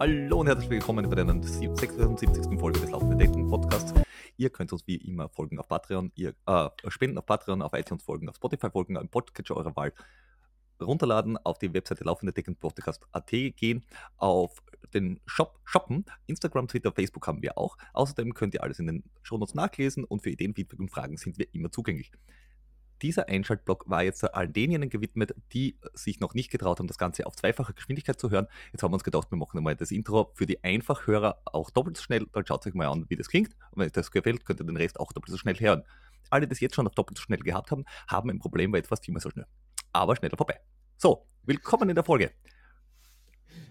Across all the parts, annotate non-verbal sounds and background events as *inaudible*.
Hallo und herzlich willkommen bei der 76. Folge des Laufenden Dating Podcasts. Ihr könnt uns wie immer folgen auf Patreon, ihr äh, spenden auf Patreon, auf iTunes folgen, auf Spotify folgen, im Podcatcher eurer Wahl runterladen, auf die Webseite laufende Dating Podcast.at gehen, auf den Shop shoppen. Instagram, Twitter, Facebook haben wir auch. Außerdem könnt ihr alles in den Shownotes nachlesen und für Ideen, Feedback und Fragen sind wir immer zugänglich dieser Einschaltblock war jetzt all denjenigen gewidmet, die sich noch nicht getraut haben, das Ganze auf zweifache Geschwindigkeit zu hören. Jetzt haben wir uns gedacht, wir machen einmal das Intro für die Einfachhörer auch doppelt so schnell. Dann schaut euch mal an, wie das klingt. Und wenn euch das gefällt, könnt ihr den Rest auch doppelt so schnell hören. Alle, die das jetzt schon auf doppelt so schnell gehabt haben, haben ein Problem, weil etwas immer so schnell. Aber schneller vorbei. So, willkommen in der Folge.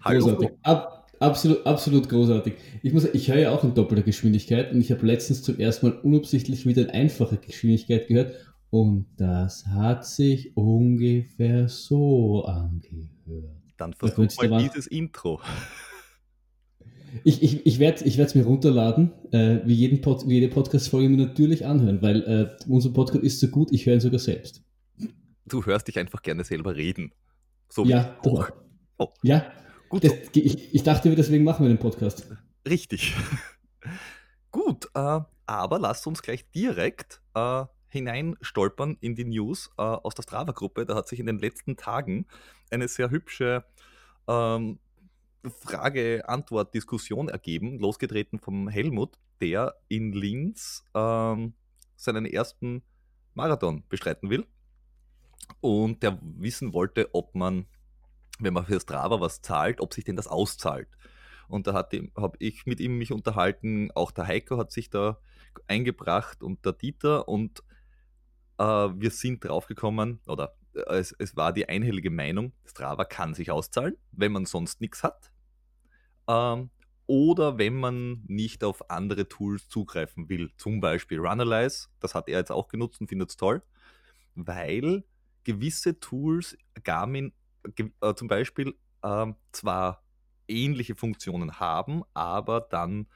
Hallo. Ab, absolut, absolut großartig. Ich, muss, ich höre ja auch in doppelter Geschwindigkeit und ich habe letztens zum ersten Mal unabsichtlich wieder in einfacher Geschwindigkeit gehört und das hat sich ungefähr so angehört. Dann versuch da mal dieses Intro. Ich, ich, ich werde es mir runterladen, äh, wie, jeden Pod, wie jede Podcast-Folge mir natürlich anhören, weil äh, unser Podcast ist so gut, ich höre ihn sogar selbst. Du hörst dich einfach gerne selber reden. So ja, doch. Oh. Ja, gut. Das, ich, ich dachte, deswegen machen wir den Podcast. Richtig. *laughs* gut, äh, aber lasst uns gleich direkt äh, hineinstolpern in die News äh, aus der Strava-Gruppe. Da hat sich in den letzten Tagen eine sehr hübsche ähm, Frage-Antwort-Diskussion ergeben, losgetreten vom Helmut, der in Linz ähm, seinen ersten Marathon bestreiten will und der wissen wollte, ob man, wenn man für Strava was zahlt, ob sich denn das auszahlt. Und da habe ich mit ihm mich unterhalten, auch der Heiko hat sich da eingebracht und der Dieter und äh, wir sind draufgekommen, oder äh, es, es war die einhellige Meinung, Strava kann sich auszahlen, wenn man sonst nichts hat. Ähm, oder wenn man nicht auf andere Tools zugreifen will, zum Beispiel Runalyze, das hat er jetzt auch genutzt und findet es toll, weil gewisse Tools, Garmin äh, zum Beispiel, äh, zwar ähnliche Funktionen haben, aber dann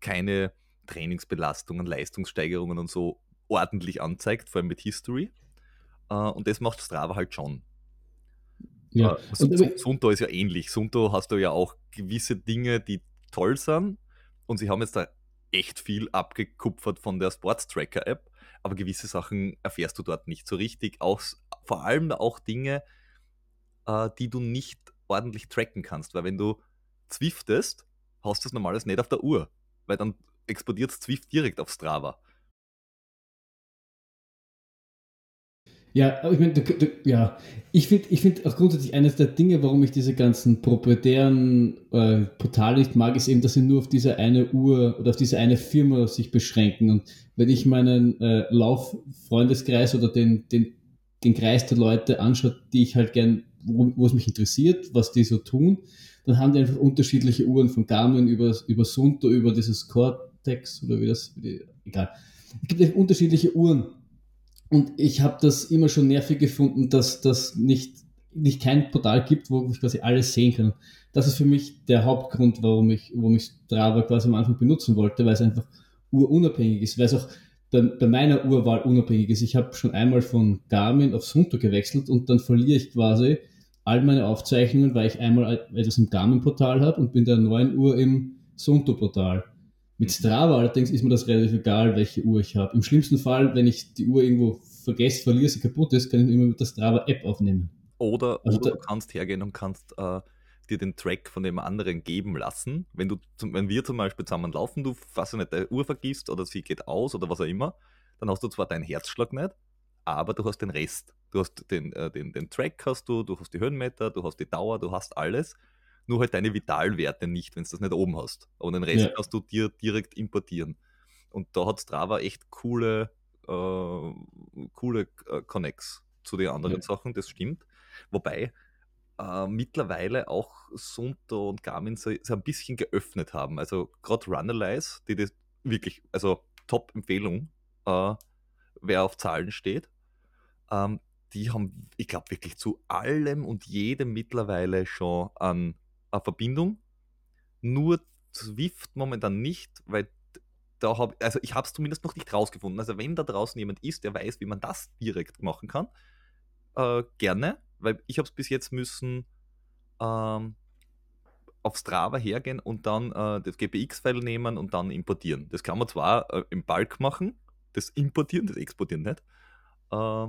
keine Trainingsbelastungen, Leistungssteigerungen und so ordentlich anzeigt, vor allem mit History. Uh, und das macht Strava halt schon. Ja. Uh, Sunto ist ja ähnlich. Sunto hast du ja auch gewisse Dinge, die toll sind. Und sie haben jetzt da echt viel abgekupfert von der Sports Tracker App. Aber gewisse Sachen erfährst du dort nicht so richtig. Auch, vor allem auch Dinge, uh, die du nicht ordentlich tracken kannst. Weil wenn du Zwiftest, hast du das normales nicht auf der Uhr. Weil dann explodiert Zwift direkt auf Strava. Ja, aber ich meine, ja, ich finde ich find auch grundsätzlich eines der Dinge, warum ich diese ganzen proprietären äh, Portale nicht mag, ist eben, dass sie nur auf diese eine Uhr oder auf diese eine Firma sich beschränken. Und wenn ich meinen äh, Lauffreundeskreis oder den, den, den Kreis der Leute anschaue, die ich halt gern, wo, wo es mich interessiert, was die so tun, dann haben die einfach unterschiedliche Uhren von Garmin über, über Sunto, über dieses Cortex oder wie das, wie die, egal. Es gibt unterschiedliche Uhren und ich habe das immer schon nervig gefunden, dass das nicht, nicht kein Portal gibt, wo ich quasi alles sehen kann. Das ist für mich der Hauptgrund, warum ich, warum ich Strava quasi am Anfang benutzen wollte, weil es einfach urunabhängig ist, weil es auch bei, bei meiner Urwahl unabhängig ist. Ich habe schon einmal von Garmin auf Sunto gewechselt und dann verliere ich quasi all meine Aufzeichnungen, weil ich einmal etwas im Garmin-Portal habe und bin der neuen Uhr im Sunto-Portal. Mit Strava allerdings ist mir das relativ egal, welche Uhr ich habe. Im schlimmsten Fall, wenn ich die Uhr irgendwo vergesse, verliere, sie kaputt ist, kann ich immer mit der Strava-App aufnehmen. Oder, also oder du kannst hergehen und kannst äh, dir den Track von dem anderen geben lassen. Wenn, du, wenn wir zum Beispiel zusammen laufen, du fast nicht deine Uhr vergisst oder sie geht aus oder was auch immer, dann hast du zwar deinen Herzschlag nicht, aber du hast den Rest. Du hast den, äh, den, den Track hast du, du hast die Höhenmeter, du hast die Dauer, du hast alles nur halt deine Vitalwerte nicht, wenn du das nicht oben hast. Aber den Rest ja. kannst du dir direkt importieren. Und da hat Strava echt coole, äh, coole äh, Connects zu den anderen ja. Sachen, das stimmt. Wobei äh, mittlerweile auch Sunto und Garmin so, so ein bisschen geöffnet haben. Also gerade Runalyze, die das wirklich, also Top-Empfehlung, äh, wer auf Zahlen steht. Ähm, die haben, ich glaube, wirklich zu allem und jedem mittlerweile schon an eine Verbindung. Nur Swift momentan nicht, weil da habe also ich habe es zumindest noch nicht rausgefunden. Also wenn da draußen jemand ist, der weiß, wie man das direkt machen kann, äh, gerne, weil ich habe es bis jetzt müssen ähm, auf Strava hergehen und dann äh, das GPX-File nehmen und dann importieren. Das kann man zwar äh, im Bulk machen, das importieren, das exportieren nicht. Äh,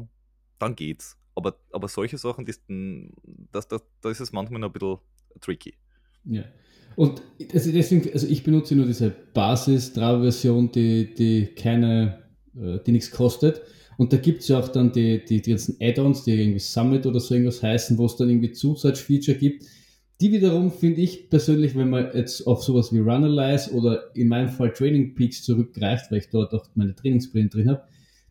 dann geht's. Aber, aber solche Sachen, das, das, das, da ist es manchmal noch ein bisschen tricky. Ja. Und also deswegen, also ich benutze nur diese Basis-Strava-Version, die, die keine, äh, die nichts kostet. Und da gibt es ja auch dann die, die, die ganzen Add-ons, die irgendwie Summit oder so irgendwas heißen, wo es dann irgendwie Zusatzfeature gibt, die wiederum finde ich persönlich, wenn man jetzt auf sowas wie Runalyze oder in meinem Fall Training Peaks zurückgreift, weil ich dort auch meine Trainingspläne drin habe,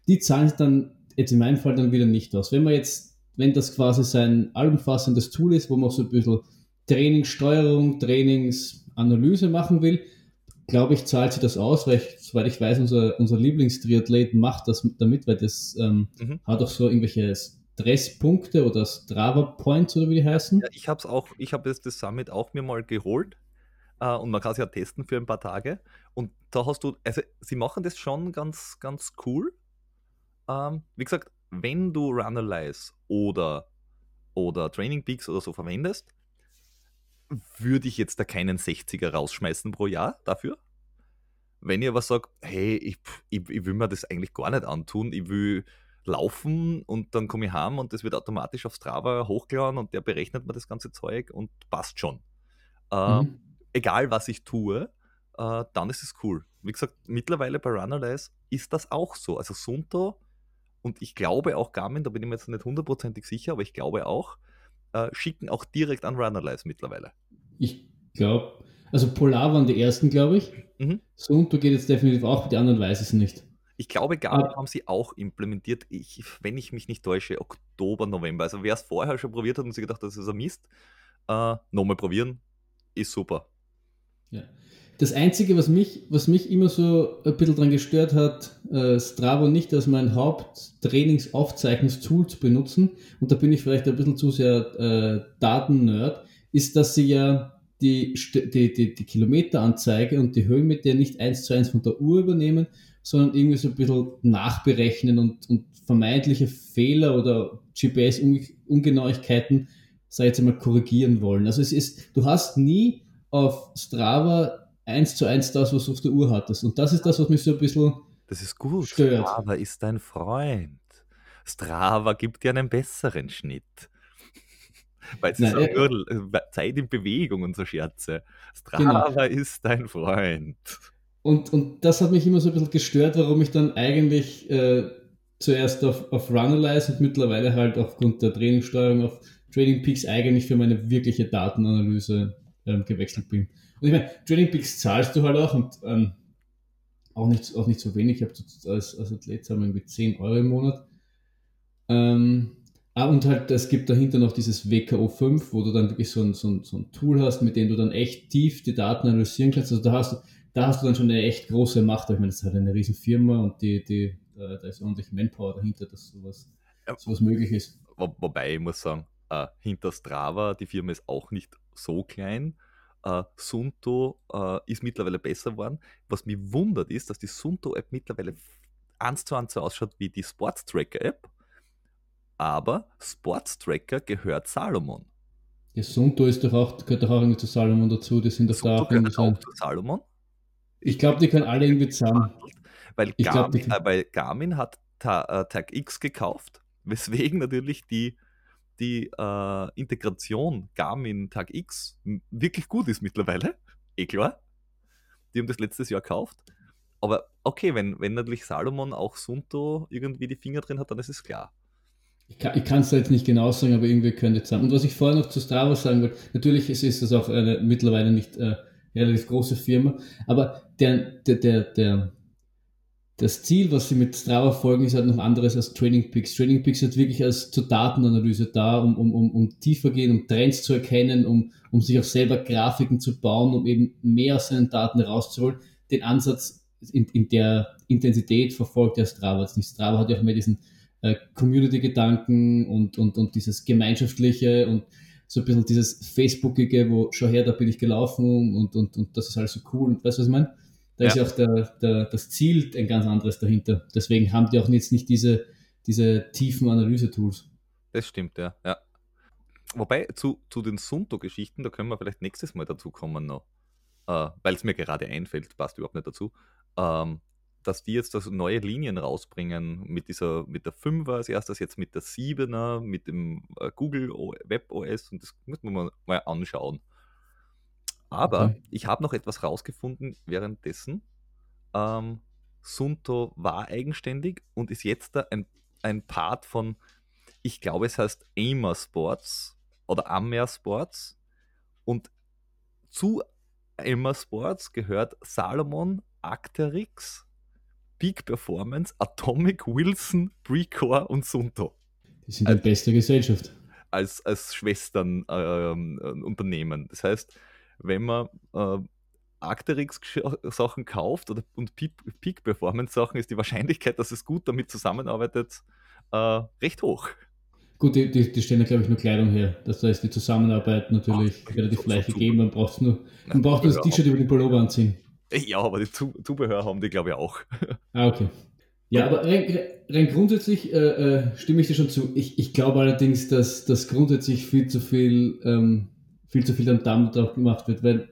die zahlen dann jetzt in meinem Fall dann wieder nicht aus. Wenn man jetzt, wenn das quasi sein allumfassendes Tool ist, wo man so ein bisschen Trainingssteuerung, Trainingsanalyse machen will, glaube ich, zahlt sich das aus, weil ich, soweit ich weiß, unser, unser Lieblingstriathlet macht das damit, weil das ähm, mhm. hat auch so irgendwelche Stresspunkte oder Strava Points oder wie die heißen. Ja, ich habe es auch, ich habe das Summit auch mir mal geholt äh, und man kann es ja testen für ein paar Tage. Und da hast du, also sie machen das schon ganz, ganz cool. Ähm, wie gesagt, wenn du Runalyze oder, oder Training Peaks oder so verwendest, würde ich jetzt da keinen 60er rausschmeißen pro Jahr dafür. Wenn ihr aber sagt, hey, ich, ich, ich will mir das eigentlich gar nicht antun, ich will laufen und dann komme ich heim und das wird automatisch auf Strava hochgeladen und der berechnet mir das ganze Zeug und passt schon. Äh, mhm. Egal was ich tue, äh, dann ist es cool. Wie gesagt, mittlerweile bei Runalyze ist das auch so. Also Sunto und ich glaube auch Garmin, da bin ich mir jetzt nicht hundertprozentig sicher, aber ich glaube auch, äh, schicken auch direkt an Runalyze mittlerweile. Ich glaube, also Polar waren die ersten, glaube ich. Mhm. Sunto geht jetzt definitiv auch, die anderen weiß es nicht. Ich glaube, Garmin ah. haben sie auch implementiert, ich, wenn ich mich nicht täusche, Oktober, November. Also wer es vorher schon probiert hat und sich gedacht, das ist ein Mist, äh, nochmal probieren, ist super. Ja. Das Einzige, was mich, was mich immer so ein bisschen daran gestört hat, äh, Stravo nicht als mein Haupttrainingsaufzeichnungstool zu benutzen, und da bin ich vielleicht ein bisschen zu sehr äh, Daten-Nerd, ist, dass sie ja die, die, die, die Kilometeranzeige und die Höhenmeter nicht eins zu eins von der Uhr übernehmen, sondern irgendwie so ein bisschen nachberechnen und, und vermeintliche Fehler oder GPS-Ungenauigkeiten, sei jetzt einmal, korrigieren wollen. Also es ist, du hast nie auf Strava eins zu eins das, was du auf der Uhr hattest. Und das ist das, was mich so ein bisschen Das ist gut. Stört. Strava ist dein Freund. Strava gibt dir einen besseren Schnitt. Weil es ist Nein, nur Zeit in Bewegung und so Scherze. Strava genau. ist dein Freund. Und, und das hat mich immer so ein bisschen gestört, warum ich dann eigentlich äh, zuerst auf, auf Runalyze und mittlerweile halt aufgrund der Trainingssteuerung auf Trading Peaks eigentlich für meine wirkliche Datenanalyse ähm, gewechselt bin. Und ich meine, Trading Peaks zahlst du halt auch und ähm, auch, nicht, auch nicht so wenig. Ich habe als, als Athlet zahlen wir irgendwie 10 Euro im Monat. Ähm, Ah, und halt, es gibt dahinter noch dieses WKO 5, wo du dann wirklich so ein, so, ein, so ein Tool hast, mit dem du dann echt tief die Daten analysieren kannst. Also da hast du, da hast du dann schon eine echt große Macht. Ich meine, das ist halt eine riesen Firma und die, die, äh, da ist ordentlich Manpower dahinter, dass sowas, ja, sowas möglich ist. Wo, wobei ich muss sagen, äh, hinter Strava, die Firma ist auch nicht so klein. Uh, Sunto uh, ist mittlerweile besser geworden. Was mich wundert ist, dass die Sunto-App mittlerweile eins zu eins so ausschaut wie die Sports Aber Sportstracker gehört Salomon. Ja, Sunto ist doch auch, gehört doch auch irgendwie zu Salomon dazu. Die sind doch da auch irgendwie auch zu Salomon. Ich glaube, die können alle irgendwie zusammen. Weil Garmin, glaub, äh, weil Garmin hat Ta äh, Tag X gekauft, *laughs* weswegen natürlich die, die äh, Integration Garmin Tag X wirklich gut ist mittlerweile. *laughs* Eh klar. Die haben das letztes Jahr gekauft. Aber okay, wenn, wenn natürlich Salomon auch Sunto irgendwie die Finger drin hat, dann ist es klar. Ich kann es da jetzt nicht genau sagen, aber irgendwie könnte es sein. Und was ich vorher noch zu Strava sagen wollte, natürlich ist, ist das auch eine mittlerweile nicht äh, relativ große Firma, aber der, der, der, der, das Ziel, was sie mit Strava folgen, ist halt noch anderes als Training Peaks. Training Peaks ist wirklich als zur Datenanalyse da, um, um, um, um tiefer gehen, um Trends zu erkennen, um, um sich auch selber Grafiken zu bauen, um eben mehr aus seinen Daten rauszuholen. Den Ansatz in, in der Intensität verfolgt der Strava jetzt nicht. Strava hat ja auch mehr diesen äh, Community-Gedanken und, und, und dieses Gemeinschaftliche und so ein bisschen dieses Facebookige, wo schau her, da bin ich gelaufen und, und, und das ist alles so cool. Und weißt du, was ich meine? Da ja. ist ja auch der, der, das Ziel ein ganz anderes dahinter. Deswegen haben die auch jetzt nicht diese, diese tiefen Analyse-Tools. Das stimmt, ja. ja. wobei zu, zu den Sunto-Geschichten, da können wir vielleicht nächstes Mal dazu kommen noch, äh, weil es mir gerade einfällt, passt überhaupt nicht dazu, ähm, dass die jetzt also neue Linien rausbringen mit dieser, mit der 5er als erstes, jetzt mit der 7er, mit dem äh, Google Web OS und das muss man mal, mal anschauen. Aber okay. ich habe noch etwas rausgefunden währenddessen. Ähm, Sunto war eigenständig und ist jetzt da ein, ein Part von, ich glaube, es heißt Amer Sports oder Amer Sports. Und zu Amer Sports gehört Salomon, Acterix, Peak Performance, Atomic, Wilson, Precore und Sunto. Die sind die beste Gesellschaft. Als, als Schwesternunternehmen. Äh, das heißt, wenn man äh, Arcteryx-Sachen kauft oder, und Peak-Performance-Sachen, ist die Wahrscheinlichkeit, dass es gut damit zusammenarbeitet, äh, recht hoch. Gut, die, die, die stellen glaube ich, nur Kleidung her. Das heißt, die Zusammenarbeit natürlich Ach, relativ so, leicht gegeben. Man braucht nur, man braucht nur das T-Shirt über den Pullover anziehen. *laughs* Ja, aber die Zubehör haben die, glaube ich, auch. *laughs* Ah, okay. Ja, aber rein, rein grundsätzlich äh, äh, stimme ich dir schon zu. Ich, ich glaube allerdings, dass, dass grundsätzlich viel zu viel, ähm, viel zu viel dann damit auch gemacht wird, weil,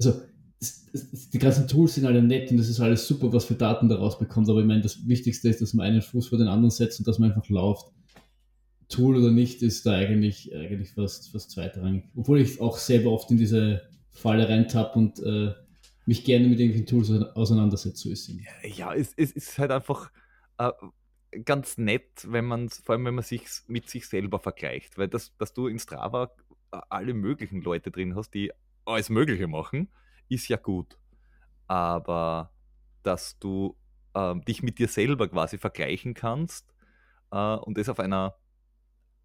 also die ganzen Tools sind alle nett und das ist alles super, was für Daten daraus bekommt, aber ich meine, das Wichtigste ist, dass man einen Fuß vor den anderen setzt und dass man einfach läuft. Tool oder nicht ist da eigentlich, eigentlich fast, fast zweitrangig. Obwohl ich auch selber oft in diese Falle reintappe und äh, mich gerne mit irgendwelchen Tools auseinandersetze. Ist es. Ja, es, es ist halt einfach äh, ganz nett, wenn man, vor allem wenn man sich mit sich selber vergleicht, weil das, dass du in Strava äh, alle möglichen Leute drin hast, die alles Mögliche machen ist ja gut. Aber dass du äh, dich mit dir selber quasi vergleichen kannst äh, und das auf einer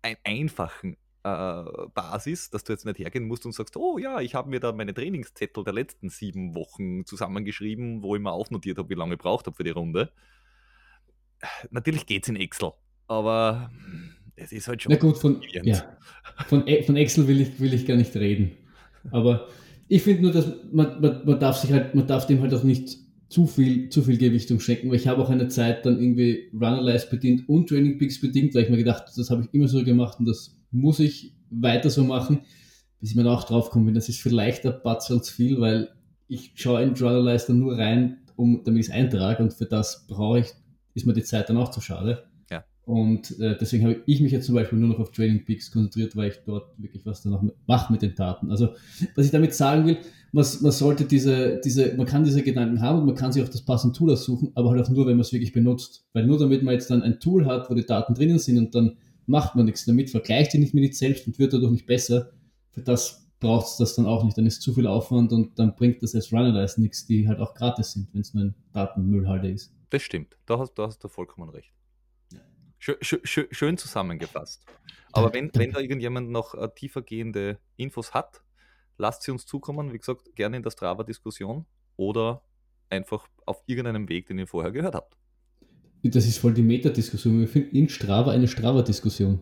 ein, einfachen Basis, dass du jetzt nicht hergehen musst und sagst, oh ja, ich habe mir da meine Trainingszettel der letzten sieben Wochen zusammengeschrieben, wo ich mir aufnotiert habe, wie lange ich braucht habe für die Runde. Natürlich geht es in Excel, aber es ist halt schon. Na gut, von, ja, von, e, von Excel will ich, will ich gar nicht reden. Aber ich finde nur, dass man, man, man darf sich halt, man darf dem halt auch nicht zu viel, zu viel Gewichtung schenken, weil ich habe auch eine Zeit dann irgendwie Runalyze bedient und Training Peaks bedient, weil ich mir gedacht, das habe ich immer so gemacht und das muss ich weiter so machen, bis ich mir auch drauf komme, das ist vielleicht ein Batz als viel, weil ich schaue in dann nur rein, um, damit ich es eintrage und für das brauche ich, ist mir die Zeit dann auch zu schade. Und äh, deswegen habe ich mich jetzt zum Beispiel nur noch auf Training Peaks konzentriert, weil ich dort wirklich was danach mache mit den Daten. Also, was ich damit sagen will, man, man sollte diese, diese, man kann diese Gedanken haben und man kann sich auch das passende Tool aussuchen, aber halt auch nur, wenn man es wirklich benutzt. Weil nur damit man jetzt dann ein Tool hat, wo die Daten drinnen sind und dann macht man nichts damit, vergleicht die nicht mit sich selbst und wird dadurch nicht besser. Für das braucht es das dann auch nicht. Dann ist zu viel Aufwand und dann bringt das als Runalyze nichts, die halt auch gratis sind, wenn es nur ein Datenmüllhalter ist. Das stimmt, da hast, da hast du vollkommen recht. Schön, schön, schön zusammengefasst. Aber wenn, wenn da irgendjemand noch äh, tiefergehende Infos hat, lasst sie uns zukommen. Wie gesagt, gerne in der Strava-Diskussion oder einfach auf irgendeinem Weg, den ihr vorher gehört habt. Das ist voll die Metadiskussion. Wir finden in Strava eine Strava-Diskussion.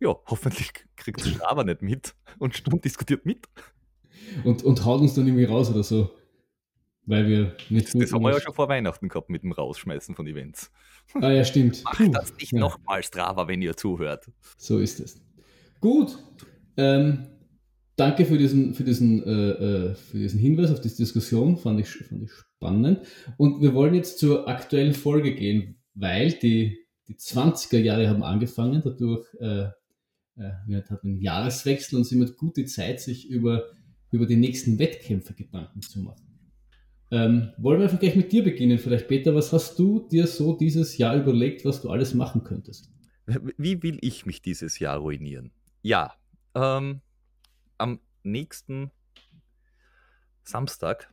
Ja, hoffentlich kriegt *laughs* Strava nicht mit und Stund diskutiert mit. Und, und haut uns dann irgendwie raus oder so. Weil wir nicht. Das, das haben wir ja schon vor Weihnachten gehabt mit dem Rausschmeißen von Events. Ah ja, stimmt. *laughs* Macht das nicht ja. nochmal Strava, wenn ihr zuhört. So ist es. Gut. Ähm, danke für diesen, für, diesen, äh, äh, für diesen Hinweis auf diese Diskussion. Fand ich, fand ich spannend. Und wir wollen jetzt zur aktuellen Folge gehen, weil die, die 20er Jahre haben angefangen. Dadurch äh, äh, wir hatten einen Jahreswechsel und sind mit gute Zeit, sich über, über die nächsten Wettkämpfe Gedanken zu machen. Ähm, wollen wir einfach gleich mit dir beginnen? Vielleicht, Peter, was hast du dir so dieses Jahr überlegt, was du alles machen könntest? Wie will ich mich dieses Jahr ruinieren? Ja, ähm, am nächsten Samstag,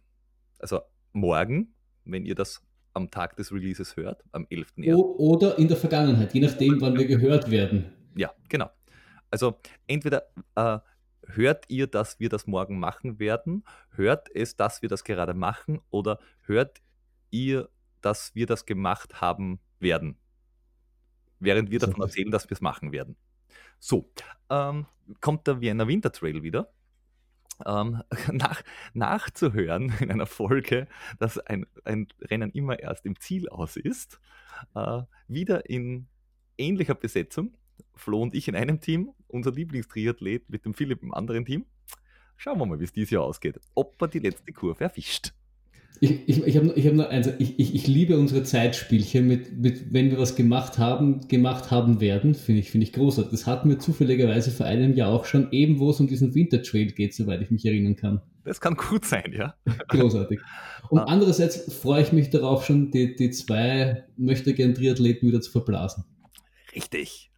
also morgen, wenn ihr das am Tag des Releases hört, am 11.1. Oder in der Vergangenheit, je nachdem, wann wir gehört werden. Ja, genau. Also entweder äh, hört ihr, dass wir das morgen machen werden? Hört es, dass wir das gerade machen? Oder hört ihr, dass wir das gemacht haben werden? Während wir davon erzählen, dass wir es machen werden. So, ähm, kommt der Vienna Winter Trail wieder. Ähm, *laughs* nach, nachzuhören *laughs* in einer Folge, dass ein, ein Rennen immer erst im Ziel aus ist. Äh, wieder in ähnlicher Besetzung. Flo und ich in einem Team unser Lieblingstriathlet mit dem Philipp im anderen Team. Schauen wir mal, wie es dieses Jahr ausgeht. Ob er die letzte Kurve erwischt. Ich, ich, ich habe ich hab nur eins, ich, ich, ich liebe unsere Zeitspielchen mit, mit, wenn wir was gemacht haben, gemacht haben werden, finde ich, finde ich großartig. Das hatten wir zufälligerweise vor einem Jahr auch schon, eben wo es um diesen Wintertrail geht, soweit ich mich erinnern kann. Das kann gut sein, ja. Großartig. Und ah. andererseits freue ich mich darauf schon, die, die zwei möchte gern Triathleten wieder zu verblasen. Richtig.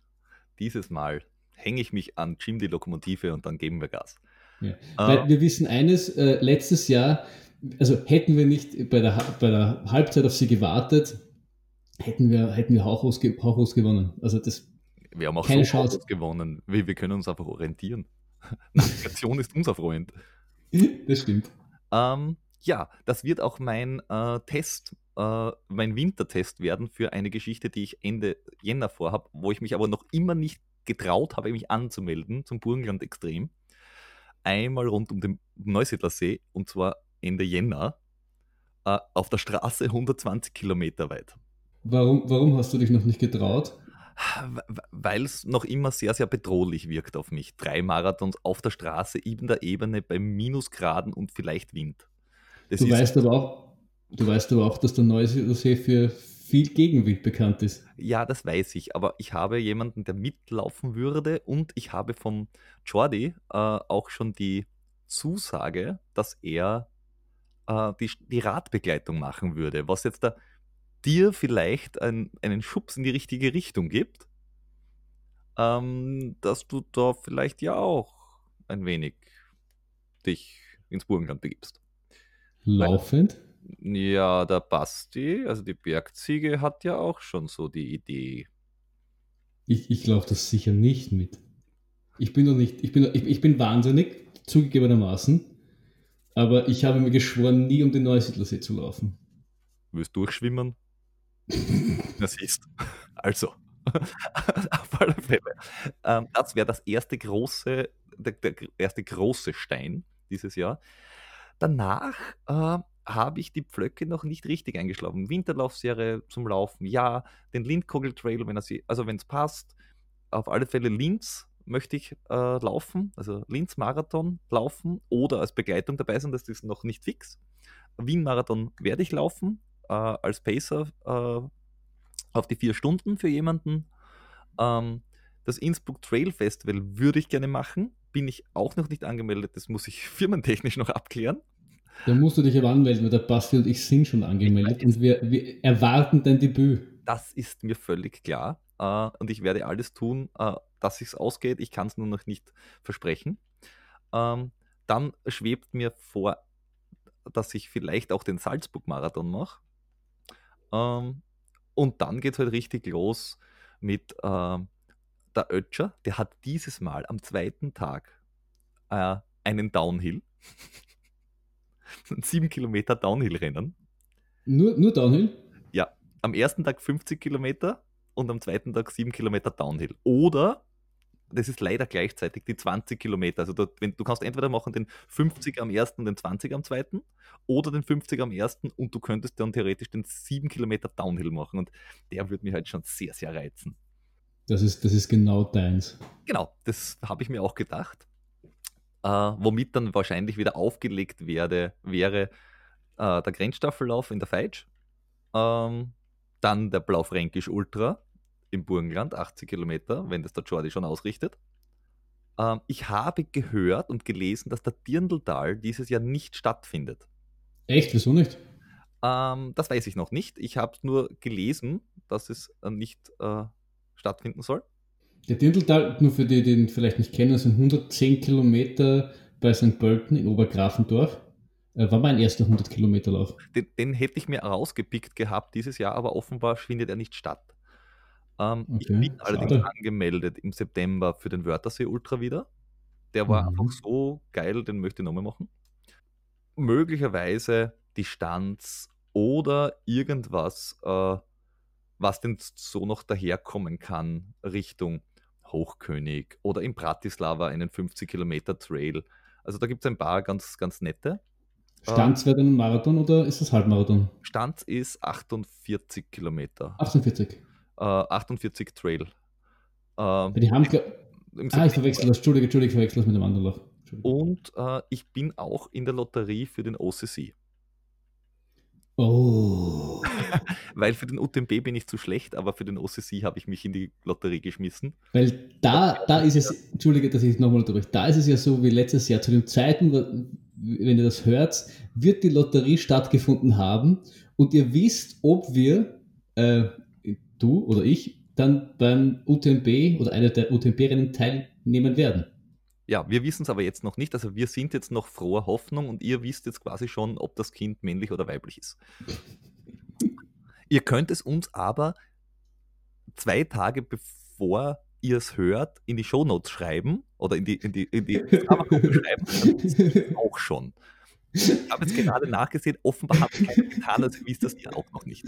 Dieses Mal hänge ich mich an Jim die Lokomotive und dann geben wir Gas. Ja. Weil wir wissen eines, äh, letztes Jahr, also hätten wir nicht bei der, bei der Halbzeit auf sie gewartet, hätten wir, hätten wir Hauchhaus, Hauchhaus gewonnen. Also das wir haben auch keine so Chance gewonnen. Wir, wir können uns einfach orientieren. *laughs* Navigation ist unser Freund. Das stimmt. Ähm, ja, das wird auch mein äh, Test, äh, mein Wintertest werden für eine Geschichte, die ich Ende Jänner vorhabe, wo ich mich aber noch immer nicht getraut habe, mich anzumelden zum Burgenland Extrem. Einmal rund um den Neusiedlersee und zwar Ende Jänner äh, auf der Straße 120 Kilometer weit. Warum, warum hast du dich noch nicht getraut? Weil es noch immer sehr, sehr bedrohlich wirkt auf mich. Drei Marathons auf der Straße, in der Ebene, bei Minusgraden und vielleicht Wind. Das du, weißt aber auch, du weißt aber auch, dass der Neusiedlersee für viel Gegenwind bekannt ist. Ja, das weiß ich, aber ich habe jemanden, der mitlaufen würde und ich habe vom Jordi äh, auch schon die Zusage, dass er äh, die, die Radbegleitung machen würde, was jetzt da dir vielleicht ein, einen Schubs in die richtige Richtung gibt, ähm, dass du da vielleicht ja auch ein wenig dich ins Burgenland begibst. Laufend? Ja, der Basti, also die Bergziege, hat ja auch schon so die Idee. Ich, ich laufe das sicher nicht mit. Ich bin doch nicht, ich bin, ich, ich bin wahnsinnig, zugegebenermaßen, aber ich habe mir geschworen, nie um den Neusiedlersee zu laufen. Willst du durchschwimmen? *laughs* das siehst. Also, *laughs* auf alle Fälle. Ähm, das wäre das erste große, der, der, erste große Stein dieses Jahr. Danach äh, habe ich die Pflöcke noch nicht richtig eingeschlafen. Winterlaufserie zum Laufen, ja. Den Lindkogel Trail, wenn er sie, also wenn es passt. Auf alle Fälle Linz möchte ich äh, laufen, also Linz Marathon laufen oder als Begleitung dabei sein, das ist noch nicht fix. Wien Marathon werde ich laufen, äh, als Pacer äh, auf die vier Stunden für jemanden. Ähm, das Innsbruck Trail Festival würde ich gerne machen, bin ich auch noch nicht angemeldet, das muss ich *laughs* firmentechnisch noch abklären. Da musst du dich aber anmelden, weil der Basti und ich sind schon angemeldet und wir, wir erwarten dein Debüt. Das ist mir völlig klar. Uh, und ich werde alles tun, uh, dass es ausgeht. Ich kann es nur noch nicht versprechen. Ähm, dann schwebt mir vor, dass ich vielleicht auch den Salzburg-Marathon mache. Ähm, und dann geht es halt richtig los mit uh, der Ötscher. Der hat dieses Mal am zweiten Tag äh, einen Downhill. *laughs* Sieben Kilometer Downhill-Rennen. Nur, nur Downhill? Ja, am ersten Tag 50 Kilometer und am zweiten Tag 7 Kilometer Downhill. Oder, das ist leider gleichzeitig, die 20 Kilometer. Also du, wenn, du kannst entweder machen den 50 am ersten und den 20 am zweiten oder den 50 am ersten und du könntest dann theoretisch den 7 Kilometer Downhill machen. Und der würde mich halt schon sehr, sehr reizen. Das ist, das ist genau deins. Genau, das habe ich mir auch gedacht äh, womit dann wahrscheinlich wieder aufgelegt werde, wäre äh, der Grenzstaffellauf in der Feitsch, ähm, dann der Blaufränkisch Ultra im Burgenland, 80 Kilometer, wenn das der Jordi schon ausrichtet. Ähm, ich habe gehört und gelesen, dass der Dirndltal dieses Jahr nicht stattfindet. Echt? Wieso nicht? Ähm, das weiß ich noch nicht. Ich habe nur gelesen, dass es äh, nicht äh, stattfinden soll. Der Dinteltal, nur für die, die ihn vielleicht nicht kennen, sind 110 Kilometer bei St. Pölten in Obergrafendorf. Äh, war mein erster 100 Kilometer Lauf. Den, den, hätte ich mir rausgepickt gehabt dieses Jahr, aber offenbar findet er nicht statt. Ähm, okay, ich bin allerdings schade. angemeldet im September für den Wörthersee Ultra wieder. Der war mhm. einfach so geil, den möchte ich nochmal machen. Möglicherweise Distanz oder irgendwas, äh, was denn so noch daherkommen kann Richtung Hochkönig oder in Bratislava einen 50 Kilometer Trail. Also da gibt es ein paar ganz, ganz nette. Stanz wäre dann ein Marathon oder ist das Halbmarathon? Stanz ist 48 Kilometer. 48? Äh, 48 Trail. Äh, die haben, ah, ich verwechsel das. Entschuldige, Entschuldige, ich verwechsel das mit dem anderen Lauf. Und äh, ich bin auch in der Lotterie für den OCC. Oh. *laughs* Weil für den UTMB bin ich zu schlecht, aber für den OCC habe ich mich in die Lotterie geschmissen. Weil da, da ist es, entschuldige, dass ich nochmal durch, da ist es ja so wie letztes Jahr, zu den Zeiten, wenn ihr das hört, wird die Lotterie stattgefunden haben und ihr wisst, ob wir, äh, du oder ich, dann beim UTMB oder einer der UTMB-Rennen teilnehmen werden. Ja, wir wissen es aber jetzt noch nicht. Also wir sind jetzt noch froher Hoffnung und ihr wisst jetzt quasi schon, ob das Kind männlich oder weiblich ist. *laughs* ihr könnt es uns aber zwei Tage bevor ihr es hört, in die Shownotes schreiben oder in die, in die, in die *laughs* schreiben, auch schon. Ich habe jetzt gerade nachgesehen, offenbar hat keiner getan, also wisst das ihr auch noch nicht.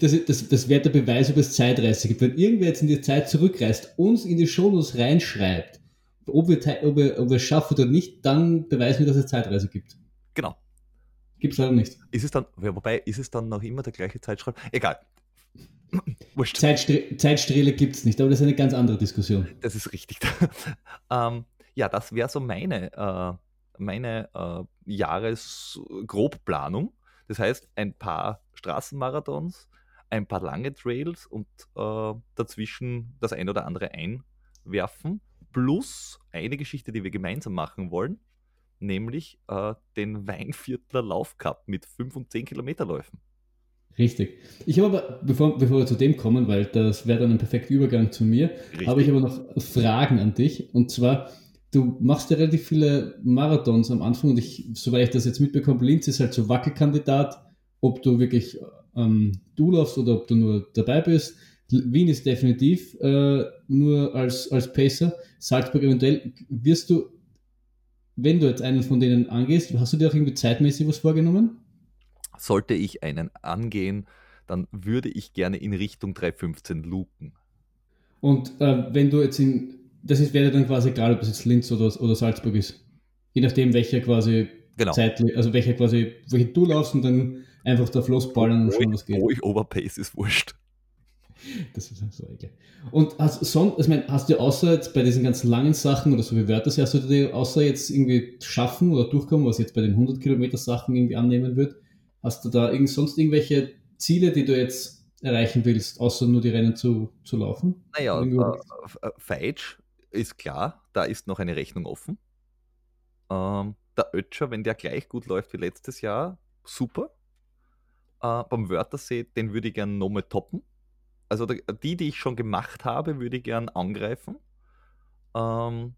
Das, das, das wäre der Beweis, ob es Zeitreise gibt. Wenn irgendwer jetzt in die Zeit zurückreist, uns in die Shownotes reinschreibt, ob wir, ob wir, ob wir es schaffen oder nicht, dann beweisen wir, dass es Zeitreise gibt. Genau. Gibt es leider nicht. Ist es dann, wobei, ist es dann noch immer der gleiche Zeitstrahl? Egal. *clears throat* Zeitstre Zeitsträhle gibt es nicht, aber das ist eine ganz andere Diskussion. Das ist richtig. *laughs* ähm, ja, das wäre so meine, äh, meine äh, Jahresgrobplanung. Das heißt, ein paar Straßenmarathons, ein paar lange Trails und äh, dazwischen das ein oder andere einwerfen plus eine Geschichte, die wir gemeinsam machen wollen, nämlich äh, den Weinviertler Laufcup mit 5 und 10 Kilometerläufen. Richtig. Ich habe aber, bevor, bevor wir zu dem kommen, weil das wäre dann ein perfekter Übergang zu mir, Richtig. habe ich aber noch Fragen an dich. Und zwar, du machst ja relativ viele Marathons am Anfang und ich, soweit ich das jetzt mitbekomme, Linz ist halt so Wackelkandidat, ob du wirklich ähm, du laufst oder ob du nur dabei bist. Wien ist definitiv äh, nur als, als Pacer. Salzburg eventuell. Wirst du, wenn du jetzt einen von denen angehst, hast du dir auch irgendwie zeitmäßig was vorgenommen? Sollte ich einen angehen, dann würde ich gerne in Richtung 315 luken. Und äh, wenn du jetzt in, das ist, wäre dann quasi egal, ob es jetzt Linz oder, oder Salzburg ist. Je nachdem, welcher quasi genau. zeitlich, also welcher quasi, welche du laufst und dann einfach da losballen und schauen, was geht. Ich Overpace ist wurscht. Das ist so egal. Und hast, son, also ich meine, hast du außer jetzt bei diesen ganzen langen Sachen oder so wie Wörter, hast du dir außer jetzt irgendwie schaffen oder durchkommen, was jetzt bei den 100 Kilometer Sachen irgendwie annehmen wird, hast du da irgend, sonst irgendwelche Ziele, die du jetzt erreichen willst, außer nur die Rennen zu, zu laufen? Naja, äh, Feitsch ist klar, da ist noch eine Rechnung offen. Ähm, der Ötscher, wenn der gleich gut läuft wie letztes Jahr, super. Äh, beim Wörthersee, den würde ich gerne nochmal toppen also die, die ich schon gemacht habe, würde ich gern angreifen. Ähm,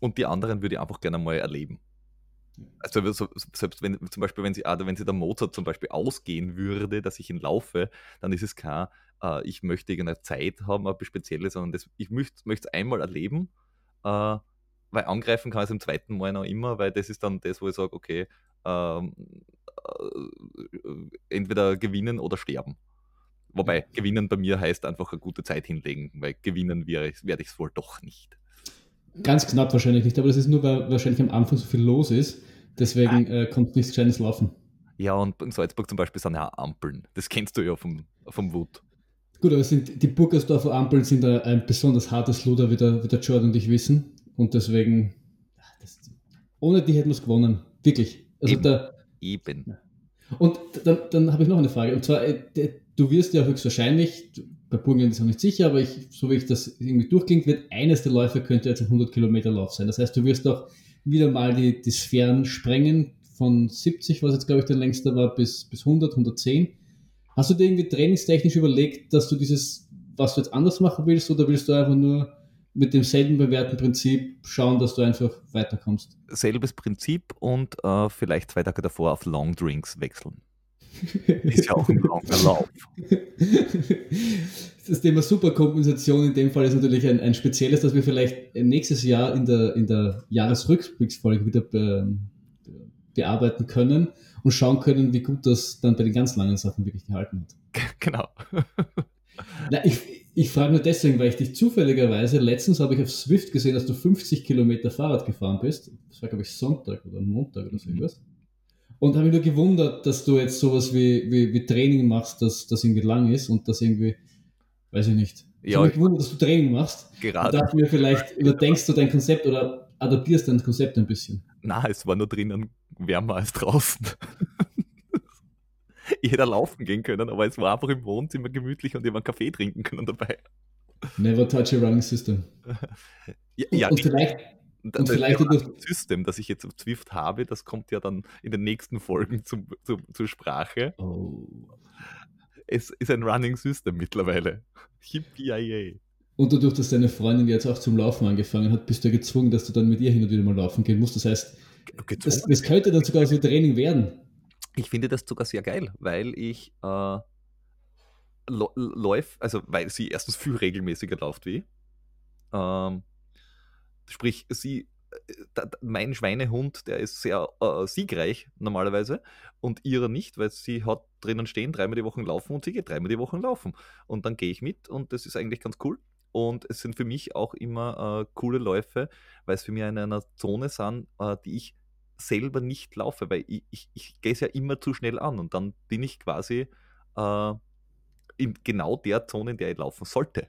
und die anderen würde ich einfach gerne mal erleben. Also selbst wenn zum Beispiel, wenn sie, ah, wenn sie der Mozart zum Beispiel ausgehen würde, dass ich ihn laufe, dann ist es klar, äh, ich möchte irgendeine Zeit haben, eine spezielle, sondern das, ich möchte es einmal erleben, äh, weil angreifen kann ich es im zweiten Mal noch immer, weil das ist dann das, wo ich sage, okay, ähm, äh, entweder gewinnen oder sterben. Wobei, gewinnen bei mir heißt einfach eine gute Zeit hinlegen, weil gewinnen werde ich es wohl doch nicht. Ganz knapp wahrscheinlich nicht, aber das ist nur, weil wahrscheinlich am Anfang so viel los ist. Deswegen ah. äh, kommt nichts Kleines laufen. Ja, und in Salzburg zum Beispiel sind ja Ampeln. Das kennst du ja vom, vom Wut. Gut, aber sind, die Burgersdorfer Ampeln sind ein besonders hartes Luder, wie der, wie der Jordan und ich wissen. Und deswegen, das, ohne die hätten wir es gewonnen. Wirklich. Also Eben. Der, Eben. Und dann, dann habe ich noch eine Frage. Und zwar, äh, du wirst ja höchstwahrscheinlich, bei Burgenland ist noch nicht sicher, aber ich, so wie ich das irgendwie durchklingt, wird eines der Läufe könnte jetzt ein 100 Kilometer Lauf sein. Das heißt, du wirst auch wieder mal die, die Sphären sprengen von 70, was jetzt glaube ich der längste war, bis, bis 100, 110. Hast du dir irgendwie trainingstechnisch überlegt, dass du dieses, was du jetzt anders machen willst, oder willst du einfach nur mit demselben bewährten Prinzip schauen, dass du einfach weiterkommst? Selbes Prinzip und äh, vielleicht zwei Tage davor auf Long Drinks wechseln. Ist ja auch ein langer Lauf. *laughs* Das Thema Superkompensation in dem Fall ist natürlich ein, ein spezielles, das wir vielleicht nächstes Jahr in der, in der Jahresrückblicksfolge wieder be, bearbeiten können und schauen können, wie gut das dann bei den ganz langen Sachen wirklich gehalten hat. Genau. *laughs* Na, ich, ich frage nur deswegen, weil ich dich zufälligerweise, letztens habe ich auf Swift gesehen, dass du 50 Kilometer Fahrrad gefahren bist. Das war, glaube ich, Sonntag oder Montag oder so irgendwas. Mhm. Und habe mich nur gewundert, dass du jetzt sowas wie, wie, wie Training machst, das, das irgendwie lang ist und das irgendwie, weiß ich nicht, Ich ja, habe mich gewundert, dass du Training machst. Gerade. Ich dachte mir, vielleicht überdenkst du dein Konzept oder adaptierst dein Konzept ein bisschen. Na, es war nur drinnen wärmer als draußen. *laughs* ich hätte laufen gehen können, aber es war einfach im Wohnzimmer gemütlich und ich einen Kaffee trinken können dabei. Never touch a running system. ja, ja, und, vielleicht, und vielleicht das System, das ich jetzt auf Zwift habe, das kommt ja dann in den nächsten Folgen zum, zu, zur Sprache. Oh. Es ist ein Running System mittlerweile. *laughs* Yippie Und dadurch, dass deine Freundin jetzt auch zum Laufen angefangen hat, bist du gezwungen, dass du dann mit ihr hin und wieder mal laufen gehen musst. Das heißt, das, das, könnte dann sogar so Training werden. Ich finde das sogar sehr geil, weil ich äh, läuft, also weil sie erstens viel regelmäßiger läuft wie ich. Ähm, sprich, sie, äh, mein Schweinehund, der ist sehr äh, siegreich normalerweise und ihrer nicht, weil sie hat drinnen stehen, dreimal die Woche laufen und sie geht dreimal die Woche laufen. Und dann gehe ich mit und das ist eigentlich ganz cool. Und es sind für mich auch immer äh, coole Läufe, weil es für mich in einer Zone sind, äh, die ich selber nicht laufe, weil ich, ich, ich gehe es ja immer zu schnell an und dann bin ich quasi äh, in genau der Zone, in der ich laufen sollte.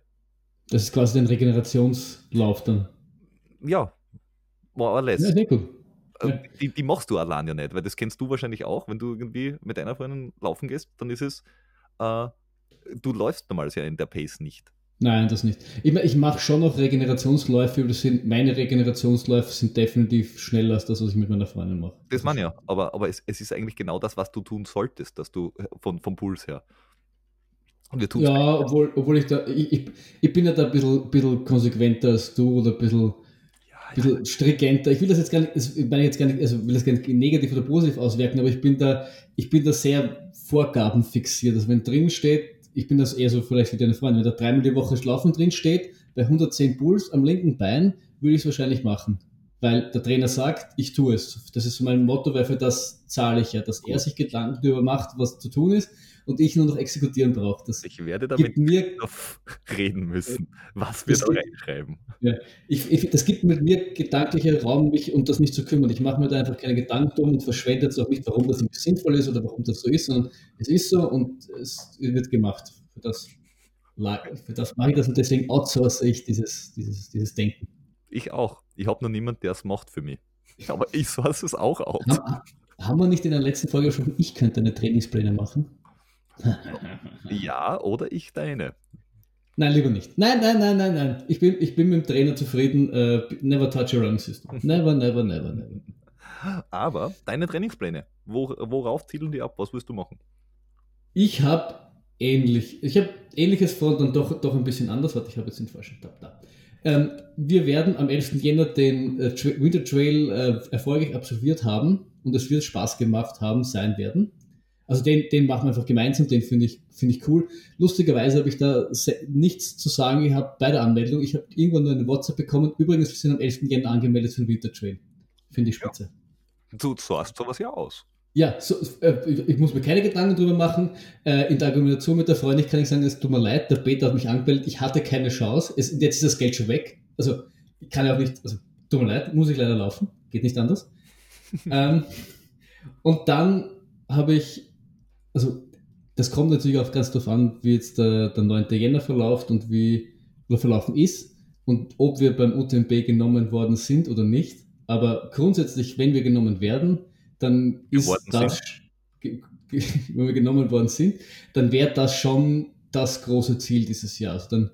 Das ist quasi ein Regenerationslauf dann. Ja, more or less. Ja, sehr gut. Äh, ja. Die, die, machst du allein ja nicht, weil das kennst du wahrscheinlich auch, wenn du irgendwie mit einer Freundin laufen gehst, dann ist es, äh, du läufst normalerweise ja in der Pace nicht. Nein, das nicht. Ich, ich mache schon noch Regenerationsläufe, aber sind, meine Regenerationsläufe sind definitiv schneller als das, was ich mit meiner Freundin mache. Das meine ja, aber, aber es, es, ist eigentlich genau das, was du tun solltest, dass du äh, von, vom Puls her. ja, obwohl, obwohl ich da, ich, ich, ich, bin ja da ein bisschen, bisschen konsequenter als du oder ein bisschen, bisschen stringenter. Ich will das jetzt gar nicht, ich meine jetzt gar nicht, also will das gar nicht negativ oder positiv auswirken, aber ich bin da, ich bin da sehr vorgabenfixiert. Also wenn drin steht, ich bin das eher so vielleicht wie deine Freundin, wenn da dreimal die Woche Schlafen drin steht, bei 110 Puls am linken Bein, würde ich es wahrscheinlich machen. Weil der Trainer sagt, ich tue es. Das ist so mein Motto, weil für das zahle ich ja, dass er sich Gedanken darüber macht, was zu tun ist und ich nur noch exekutieren brauche. Das ich werde damit mir, *laughs* reden müssen, was wir da reinschreiben. Ja, ich, ich, das gibt mit mir gedanklicher Raum, mich um das nicht zu kümmern. Ich mache mir da einfach keine Gedanken um und verschwende jetzt auch nicht, warum das nicht sinnvoll ist oder warum das so ist, sondern es ist so und es wird gemacht. Für das, für das mache ich das und deswegen outsource ich dieses, dieses, dieses Denken. Ich auch. Ich habe noch niemanden, der es macht für mich. *laughs* Aber ich source es auch aus. Haben, haben wir nicht in der letzten Folge schon, ich könnte eine Trainingspläne machen? *laughs* ja, oder ich deine. Nein, lieber nicht. Nein, nein, nein, nein, nein. Ich bin, ich bin mit dem Trainer zufrieden. Uh, never touch a running system. *laughs* Never, never, never, never. Aber deine Trainingspläne, wo, worauf zielen die ab? Was willst du machen? Ich habe ähnlich, ich habe ähnliches vor, dann doch, doch ein bisschen anders. Warte, ich habe jetzt den falschen Tab da. Ähm, wir werden am 11. Jänner den äh, Winter Trail äh, erfolgreich absolviert haben und es wird Spaß gemacht haben sein werden. Also den, den machen wir einfach gemeinsam, den finde ich, finde ich cool. Lustigerweise habe ich da nichts zu sagen gehabt bei der Anmeldung. Ich habe irgendwann nur eine WhatsApp bekommen. Übrigens, wir sind am 11. Jänner angemeldet für den Winter Trail. Finde ich spitze. Ja. Du sorgst sowas ja aus. Ja, so, äh, ich muss mir keine Gedanken drüber machen. Äh, in der Argumentation mit der Freundin kann ich sagen, es tut mir leid, der Peter hat mich angemeldet, ich hatte keine Chance. Es, jetzt ist das Geld schon weg. Also ich kann ja auch nicht, also tut mir leid, muss ich leider laufen, geht nicht anders. *laughs* ähm, und dann habe ich also das kommt natürlich auch ganz darauf an, wie jetzt der, der 9. Jänner verläuft und wie oder verlaufen ist und ob wir beim UTMB genommen worden sind oder nicht. Aber grundsätzlich, wenn wir genommen werden, dann ist das, *laughs* wenn wir genommen worden sind, dann wäre das schon das große Ziel dieses Jahres. Also dann,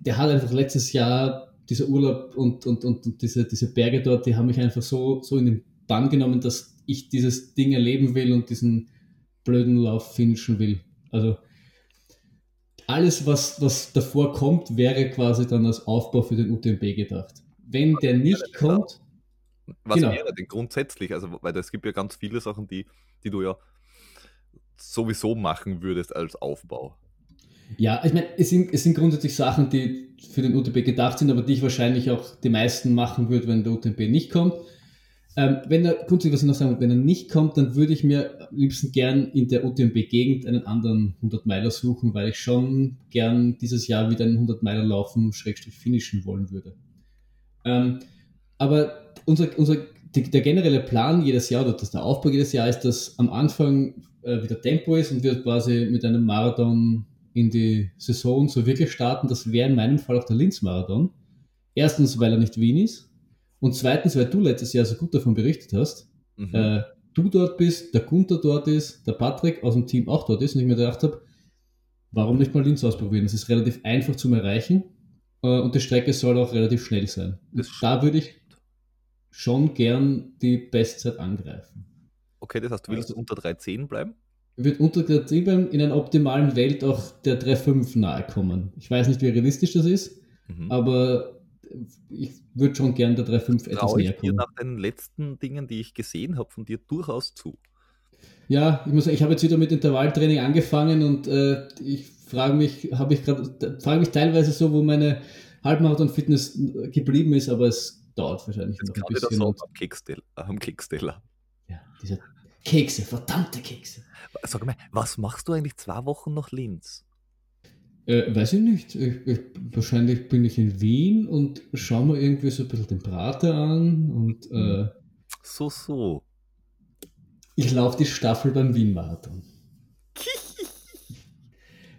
der hat einfach letztes Jahr dieser Urlaub und, und, und, und diese, diese Berge dort, die haben mich einfach so, so in den Bann genommen, dass ich dieses Ding erleben will und diesen, blöden Lauf finishen will. Also alles, was, was davor kommt, wäre quasi dann als Aufbau für den UTMB gedacht. Wenn was der nicht kommt. Was genau. wäre denn grundsätzlich? Also, weil es gibt ja ganz viele Sachen, die, die du ja sowieso machen würdest als Aufbau. Ja, ich meine, es sind, es sind grundsätzlich Sachen, die für den UTMB gedacht sind, aber die ich wahrscheinlich auch die meisten machen würde, wenn der UTMB nicht kommt. Ähm, wenn er, grundsätzlich, was ich noch sagen wenn er nicht kommt, dann würde ich mir am liebsten gern in der UTMB-Gegend einen anderen 100-Meiler suchen, weil ich schon gern dieses Jahr wieder einen 100-Meiler laufen, schrägstrich finishen wollen würde. Ähm, aber unser, unser, der generelle Plan jedes Jahr, oder das der Aufbau jedes Jahr ist, dass am Anfang äh, wieder Tempo ist und wir quasi mit einem Marathon in die Saison so wirklich starten, das wäre in meinem Fall auch der Linz-Marathon. Erstens, weil er nicht Wien ist. Und zweitens, weil du letztes Jahr so gut davon berichtet hast. Mhm. Äh, du dort bist, der Gunther dort ist, der Patrick aus dem Team auch dort ist und ich mir gedacht habe, warum nicht mal Linz ausprobieren? Das ist relativ einfach zum Erreichen äh, und die Strecke soll auch relativ schnell sein. da würde ich schon gern die Bestzeit angreifen. Okay, das heißt, du willst also, unter 3.10 bleiben? Wird unter 3.10 bleiben, in einer optimalen Welt auch der 3.5 nahe kommen. Ich weiß nicht, wie realistisch das ist, mhm. aber ich würde schon gern der 3.5 etwas näher kommen. Ich nach den letzten Dingen, die ich gesehen habe, von dir durchaus zu. Ja, ich muss sagen, ich habe jetzt wieder mit Intervalltraining angefangen und äh, ich frage mich, habe ich gerade, frage mich teilweise so, wo meine Halbmarathon-Fitness geblieben ist, aber es dauert wahrscheinlich jetzt noch ein bisschen. So am, Keksteller, am Keksteller. Ja, diese Kekse, verdammte Kekse. Sag mal, was machst du eigentlich zwei Wochen nach Linz? Äh, weiß ich nicht. Ich, ich, wahrscheinlich bin ich in Wien und schaue mir irgendwie so ein bisschen den Prater an und äh, so, so. Ich laufe die Staffel beim Wien-Marathon. *laughs*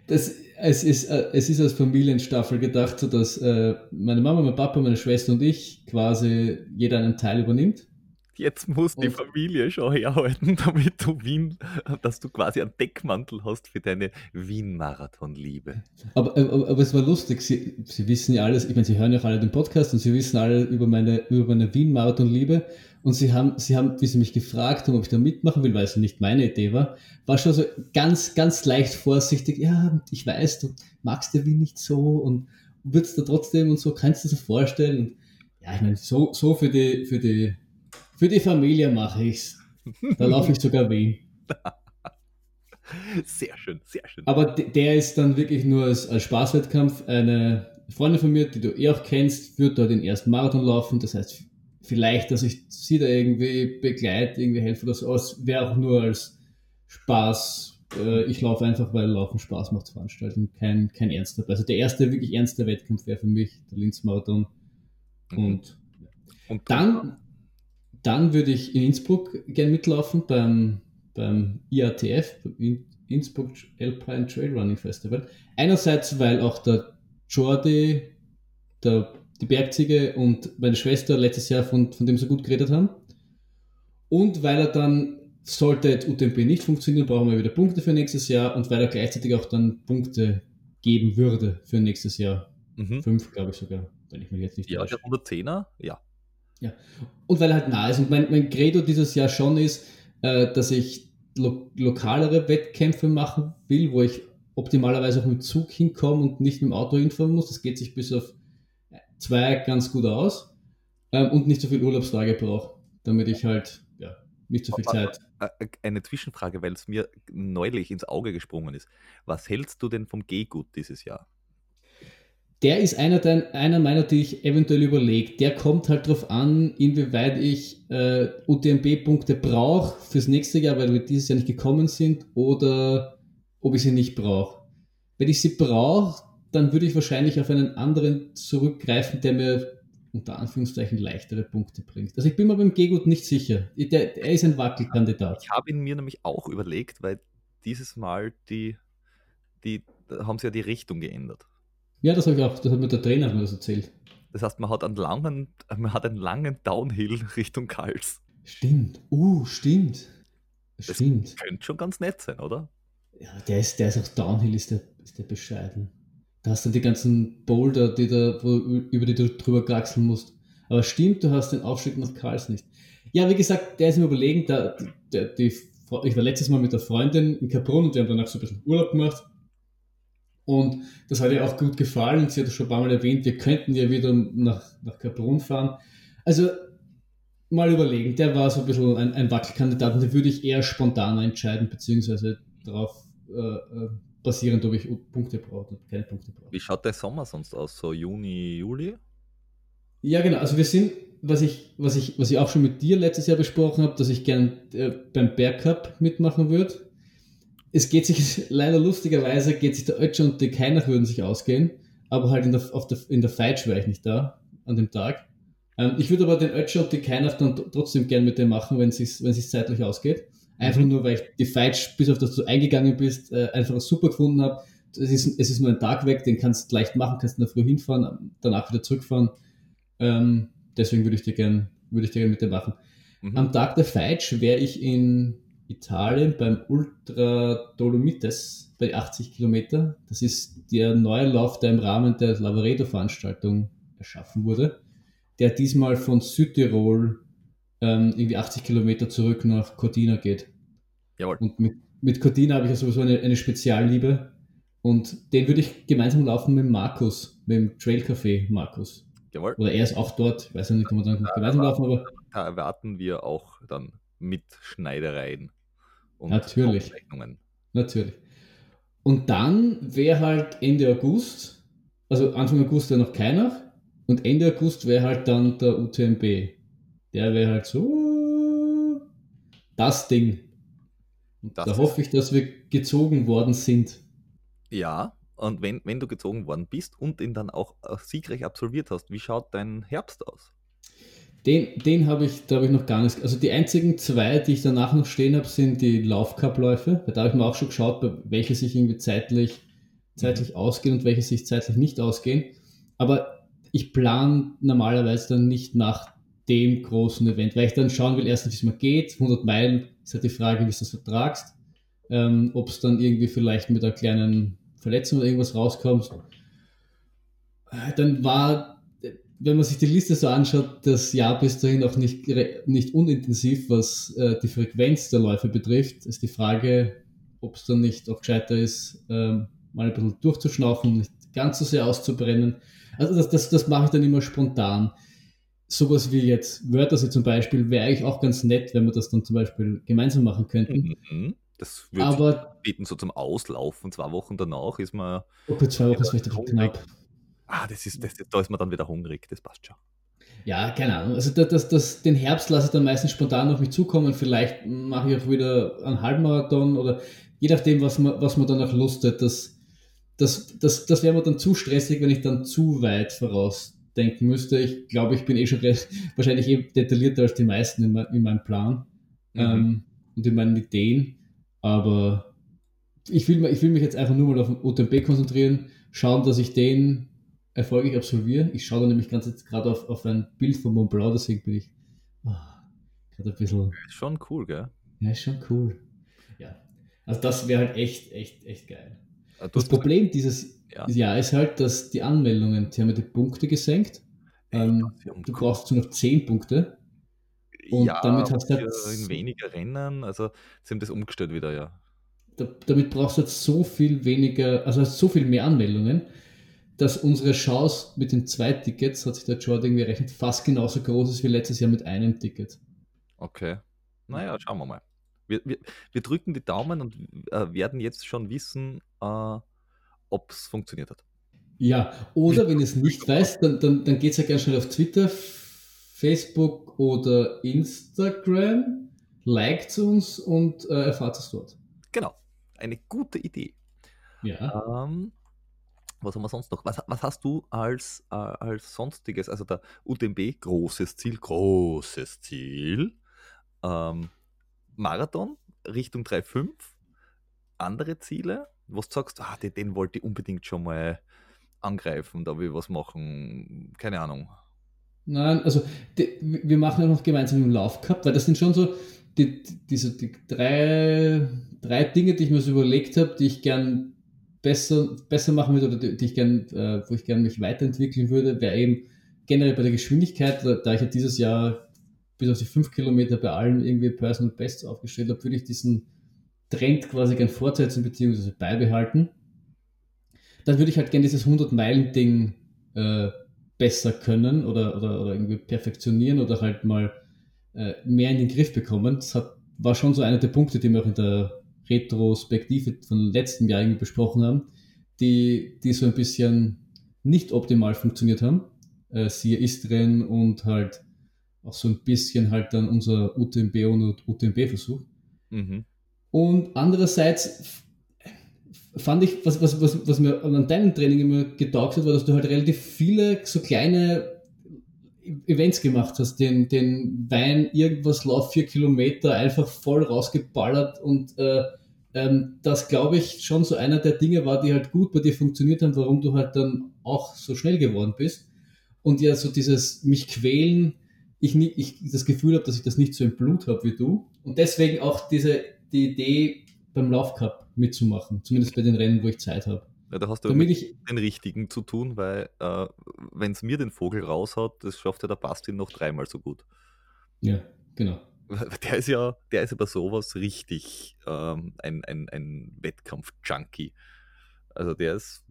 Das, es, ist, äh, es ist als Familienstaffel gedacht, sodass äh, meine Mama, mein Papa, meine Schwester und ich quasi jeder einen Teil übernimmt. Jetzt muss die Familie schon herhalten, *laughs* damit du Wien, dass du quasi einen Deckmantel hast für deine Wien-Marathon-Liebe. Aber, aber, aber, es war lustig, sie, sie wissen ja alles, ich meine, sie hören ja auch alle den Podcast und sie wissen alle über meine, über meine Wien-Marathon-Liebe. Und sie haben, sie haben, wie sie mich gefragt haben, ob ich da mitmachen will, weil es nicht meine Idee war, war schon so ganz, ganz leicht vorsichtig. Ja, ich weiß, du magst ja Wien nicht so und würdest da trotzdem und so, kannst du dir das vorstellen? Und ja, ich meine, so, so für die, für die für die Familie mache ich's. Da laufe ich sogar Wien. *laughs* Sehr schön, sehr schön. Aber der ist dann wirklich nur als, als Spaßwettkampf. Eine Freundin von mir, die du eh auch kennst, wird da den ersten Marathon laufen. Das heißt, vielleicht, dass ich sie da irgendwie begleite, irgendwie helfe oder so. Es wäre auch nur als Spaß. Äh, ich laufe einfach, weil Laufen Spaß macht zu veranstalten. Kein, kein ernster. Also der erste wirklich ernste Wettkampf wäre für mich der Linz-Marathon. Mhm. Und, und dann dann würde ich in Innsbruck gerne mitlaufen beim, beim IATF, Innsbruck Alpine Trail Running Festival. Einerseits, weil auch der Jordi, der, die Bergziege und meine Schwester letztes Jahr von, von dem so gut geredet haben. Und weil er dann, sollte UTMP nicht funktionieren, brauchen wir wieder Punkte für nächstes Jahr und weil er gleichzeitig auch dann Punkte geben würde für nächstes Jahr. Mhm. Fünf, glaube ich sogar, wenn ich mich jetzt nicht Ja, der 110er, ja. Ja. Und weil er halt nah ist. Und mein, mein Credo dieses Jahr schon ist, äh, dass ich lo lokalere Wettkämpfe machen will, wo ich optimalerweise auch mit dem Zug hinkomme und nicht mit dem Auto hinfahren muss. Das geht sich bis auf zwei ganz gut aus. Ähm, und nicht so viel Urlaubstage brauche, damit ich halt ja, nicht so viel Zeit. Äh, äh, eine Zwischenfrage, weil es mir neulich ins Auge gesprungen ist. Was hältst du denn vom Gehgut dieses Jahr? Der ist einer, der, einer meiner, die ich eventuell überlege. Der kommt halt darauf an, inwieweit ich äh, UTMB-Punkte brauche fürs nächste Jahr, weil wir dieses Jahr nicht gekommen sind, oder ob ich sie nicht brauche. Wenn ich sie brauche, dann würde ich wahrscheinlich auf einen anderen zurückgreifen, der mir unter Anführungszeichen leichtere Punkte bringt. Also ich bin mir beim Gegut nicht sicher. Der, er ist ein Wackelkandidat. Ich habe ihn mir nämlich auch überlegt, weil dieses Mal die, die haben sie ja die Richtung geändert. Ja, das habe ich auch, das hat mir der Trainer mir das erzählt. Das heißt, man hat einen langen, man hat einen langen Downhill *laughs* Richtung Kals. Stimmt. Uh, stimmt. Stimmt. Das könnte schon ganz nett sein, oder? Ja, der ist, der ist auch Downhill, ist der, ist der bescheiden. Da hast du die ganzen Boulder, die da, wo, über die du drüber kraxeln musst. Aber stimmt, du hast den Aufstieg nach Karls nicht. Ja, wie gesagt, der ist mir überlegen, da, der, die, ich war letztes Mal mit der Freundin in Capron und wir haben danach so ein bisschen Urlaub gemacht. Und das hat ihr auch gut gefallen. Sie hat es schon ein paar Mal erwähnt, wir könnten ja wieder nach, nach Kaprun fahren. Also mal überlegen, der war so ein bisschen ein, ein Wackelkandidat und den würde ich eher spontan entscheiden, beziehungsweise darauf äh, äh, basierend, ob ich Punkte brauche oder keine Punkte brauche. Wie schaut der Sommer sonst aus? So Juni, Juli? Ja, genau. Also wir sind, was ich, was ich, was ich auch schon mit dir letztes Jahr besprochen habe, dass ich gern äh, beim Bergcup mitmachen würde es geht sich *laughs* leider lustigerweise, geht sich der Ötscher und die Keiner würden sich ausgehen, aber halt in der, auf der, in der Feitsch wäre ich nicht da an dem Tag. Ähm, ich würde aber den Ötscher und die Keiner dann trotzdem gern mit dem machen, wenn es sich zeitlich ausgeht. Einfach mhm. nur, weil ich die Feitsch, bis auf das du eingegangen bist, äh, einfach super gefunden habe. es ist, es ist nur ein Tag weg, den kannst du leicht machen, kannst du früh hinfahren, danach wieder zurückfahren. Ähm, deswegen würde ich dir gerne würde ich dir gerne mit dir machen. Mhm. Am Tag der Feitsch wäre ich in Italien beim Ultra Dolomites bei 80 Kilometer. Das ist der neue Lauf, der im Rahmen der Lavaredo-Veranstaltung erschaffen wurde, der diesmal von Südtirol ähm, irgendwie 80 Kilometer zurück nach Cortina geht. Jawohl. Und mit, mit Cortina habe ich ja sowieso eine, eine Spezialliebe. Und den würde ich gemeinsam laufen mit Markus, mit dem Trail Café Markus. Jawohl. Oder er ist auch dort. Ich weiß nicht, ob wir dann gemeinsam laufen, aber. Da erwarten wir auch dann mit Schneidereien und Natürlich. Natürlich. Und dann wäre halt Ende August, also Anfang August wäre noch keiner, und Ende August wäre halt dann der UTMB. Der wäre halt so das Ding. Das da hoffe ich, dass wir gezogen worden sind. Ja, und wenn, wenn du gezogen worden bist und ihn dann auch äh, siegreich absolviert hast, wie schaut dein Herbst aus? Den, den habe ich, da habe ich noch gar nicht. Also die einzigen zwei, die ich danach noch stehen habe, sind die Laufcup-Läufe. Da habe ich mir auch schon geschaut, welche sich irgendwie zeitlich, zeitlich mhm. ausgehen und welche sich zeitlich nicht ausgehen. Aber ich plane normalerweise dann nicht nach dem großen Event, weil ich dann schauen will, erstens, wie es mir geht. 100 Meilen ist halt die Frage, wie du das vertragst. Ähm, Ob es dann irgendwie vielleicht mit einer kleinen Verletzung oder irgendwas rauskommt. Dann war, wenn man sich die Liste so anschaut, das Jahr bis dahin auch nicht, nicht unintensiv, was äh, die Frequenz der Läufe betrifft. Ist die Frage, ob es dann nicht auch gescheiter ist, ähm, mal ein bisschen durchzuschnaufen, nicht ganz so sehr auszubrennen. Also das, das, das mache ich dann immer spontan. Sowas wie jetzt Wörtersee zum Beispiel wäre eigentlich auch ganz nett, wenn wir das dann zum Beispiel gemeinsam machen könnten. Mhm. Das würde aber bieten so zum Auslaufen. Zwei Wochen danach ist man. Okay, zwei Wochen ist vielleicht knapp. Ah, das ist, das, da ist man dann wieder hungrig, das passt schon. Ja, keine Ahnung. Also das, das, das, den Herbst lasse ich dann meistens spontan auf mich zukommen. Vielleicht mache ich auch wieder einen Halbmarathon oder je nachdem, was man, was man danach Lust hat. Das, das, das, das wäre mir dann zu stressig, wenn ich dann zu weit vorausdenken müsste. Ich glaube, ich bin eh schon *laughs* wahrscheinlich eh detaillierter als die meisten in, in meinem Plan mhm. ähm, und in meinen Ideen. Aber ich will, ich will mich jetzt einfach nur mal auf den UTMB konzentrieren, schauen, dass ich den erfolgreich absolviere. Ich schaue da nämlich ganz jetzt gerade auf, auf ein Bild von Mont Blanc, deswegen bin ich oh, gerade ein bisschen. Schon cool, gell? Ja, ist schon cool. Ja. Also das wäre halt echt, echt, echt geil. Ah, das Problem dieses ja. Jahr ist halt, dass die Anmeldungen, die haben ja die Punkte gesenkt. Ähm, du brauchst nur noch 10 Punkte. Und ja, damit hast du halt in weniger Rennen, also sie haben das umgestellt wieder, ja. Da, damit brauchst du jetzt so viel weniger, also so viel mehr Anmeldungen, dass unsere Chance mit den zwei Tickets, hat sich der Jordan irgendwie errechnet, fast genauso groß ist wie letztes Jahr mit einem Ticket. Okay. Naja, schauen wir mal. Wir, wir, wir drücken die Daumen und äh, werden jetzt schon wissen, äh, ob es funktioniert hat. Ja, oder wenn es nicht weiß, dann, dann, dann geht es ja ganz schnell auf Twitter, Facebook oder Instagram, liked uns und äh, erfahrt es dort. Genau, eine gute Idee. Ja. Ähm, was haben wir sonst noch? Was, was hast du als, äh, als sonstiges, also der UTMB, großes Ziel, großes Ziel, ähm, Marathon Richtung 3,5, andere Ziele, was du sagst, ah, den, den wollte ich unbedingt schon mal angreifen, da will ich was machen, keine Ahnung. Nein, also die, wir machen ja noch gemeinsam im Lauf gehabt, weil das sind schon so die, diese die drei, drei Dinge, die ich mir so überlegt habe, die ich gern besser, besser machen würde oder die, ich gern, äh, wo ich gern mich weiterentwickeln würde, wäre eben generell bei der Geschwindigkeit, da, ich ja dieses Jahr bis auf die 5 Kilometer bei allen irgendwie Personal Bests aufgestellt habe, würde ich diesen Trend quasi gern fortsetzen bzw. beibehalten. Dann würde ich halt gern dieses 100-Meilen-Ding äh, besser können oder, oder, oder irgendwie perfektionieren oder halt mal äh, mehr in den Griff bekommen. Das hat, war schon so einer der Punkte, die wir auch in der Retrospektive von letztem Jahr irgendwie besprochen haben, die, die so ein bisschen nicht optimal funktioniert haben. Äh, siehe Istrien und halt auch so ein bisschen halt dann unser UTMB und UTMB-Versuch. Mhm. Und andererseits fand ich, was, was, was, was mir an deinem Training immer getaugt hat, war, dass du halt relativ viele so kleine Events gemacht hast, den, den Wein irgendwas Lauf vier Kilometer einfach voll rausgeballert und äh, ähm, das glaube ich schon so einer der Dinge war, die halt gut bei dir funktioniert haben, warum du halt dann auch so schnell geworden bist. Und ja, so dieses mich quälen, ich, ich das Gefühl habe, dass ich das nicht so im Blut habe wie du. Und deswegen auch diese die Idee beim Laufcup mitzumachen, zumindest bei den Rennen, wo ich Zeit habe. Ja, da hast du Damit ich, den richtigen zu tun, weil äh, wenn es mir den Vogel raushaut, das schafft ja der Bastin noch dreimal so gut. Ja, genau. Der ist ja, der ist ja bei sowas richtig ähm, ein, ein, ein Wettkampf-Junkie. Also der ist,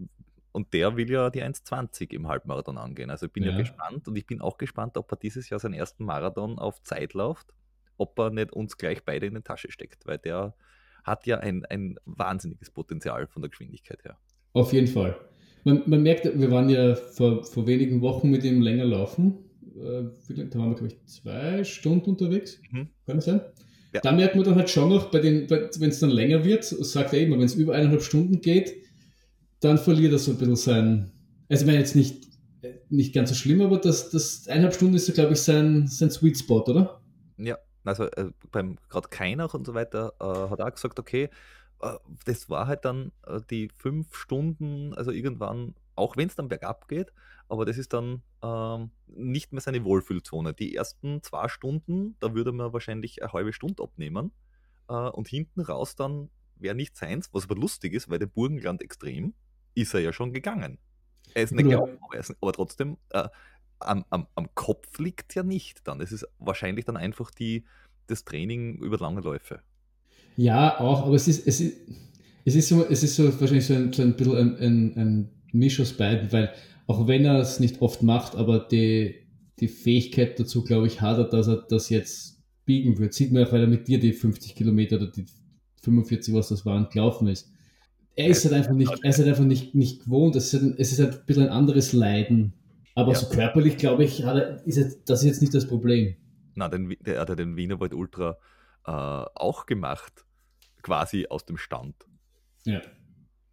und der will ja die 1,20 im Halbmarathon angehen. Also ich bin ja. ja. gespannt und ich bin auch gespannt, ob er dieses Jahr seinen ersten Marathon auf Zeit läuft, ob er nicht uns gleich beide in die Tasche steckt, weil der hat ja ein, ein wahnsinniges Potenzial von der Geschwindigkeit her. Auf jeden Fall. Man, man merkt, wir waren ja vor, vor wenigen Wochen mit ihm länger laufen. Äh, da waren wir, glaube ich, zwei Stunden unterwegs. Mhm. Kann das sein? Ja. Da merkt man dann halt schon noch, wenn es dann länger wird, sagt er eben, wenn es über eineinhalb Stunden geht, dann verliert er so ein bisschen sein. Also, ich meine jetzt nicht, nicht ganz so schlimm, aber das, das eineinhalb Stunden ist so, glaube ich, sein, sein Sweet Spot, oder? Ja, also äh, beim gerade keiner und so weiter äh, hat auch gesagt, okay, das war halt dann äh, die fünf Stunden, also irgendwann, auch wenn es dann bergab geht, aber das ist dann ähm, nicht mehr seine Wohlfühlzone. Die ersten zwei Stunden, da würde man wahrscheinlich eine halbe Stunde abnehmen äh, und hinten raus dann wäre nicht seins, was aber lustig ist, weil der Burgenland extrem ist er ja schon gegangen. Er ist nicht ja. aufweisen, aber trotzdem äh, am, am, am Kopf liegt ja nicht dann. Es ist wahrscheinlich dann einfach die, das Training über lange Läufe. Ja, auch, aber es ist, es ist, es ist, so, es ist so wahrscheinlich so ein, so ein bisschen ein, ein, ein Misch aus beiden, weil auch wenn er es nicht oft macht, aber die, die Fähigkeit dazu, glaube ich, hat er, dass er das jetzt biegen wird. Sieht man auch, weil er mit dir die 50 Kilometer oder die 45, was das waren, gelaufen ist. Er ist halt einfach nicht, er ist halt einfach nicht, nicht gewohnt. Es ist, halt, es ist halt ein bisschen ein anderes Leiden. Aber ja. so körperlich, glaube ich, hat er, ist jetzt, das ist jetzt nicht das Problem. Na, den, der hat ja den Wienerwald Ultra äh, auch gemacht, quasi aus dem Stand. Ja.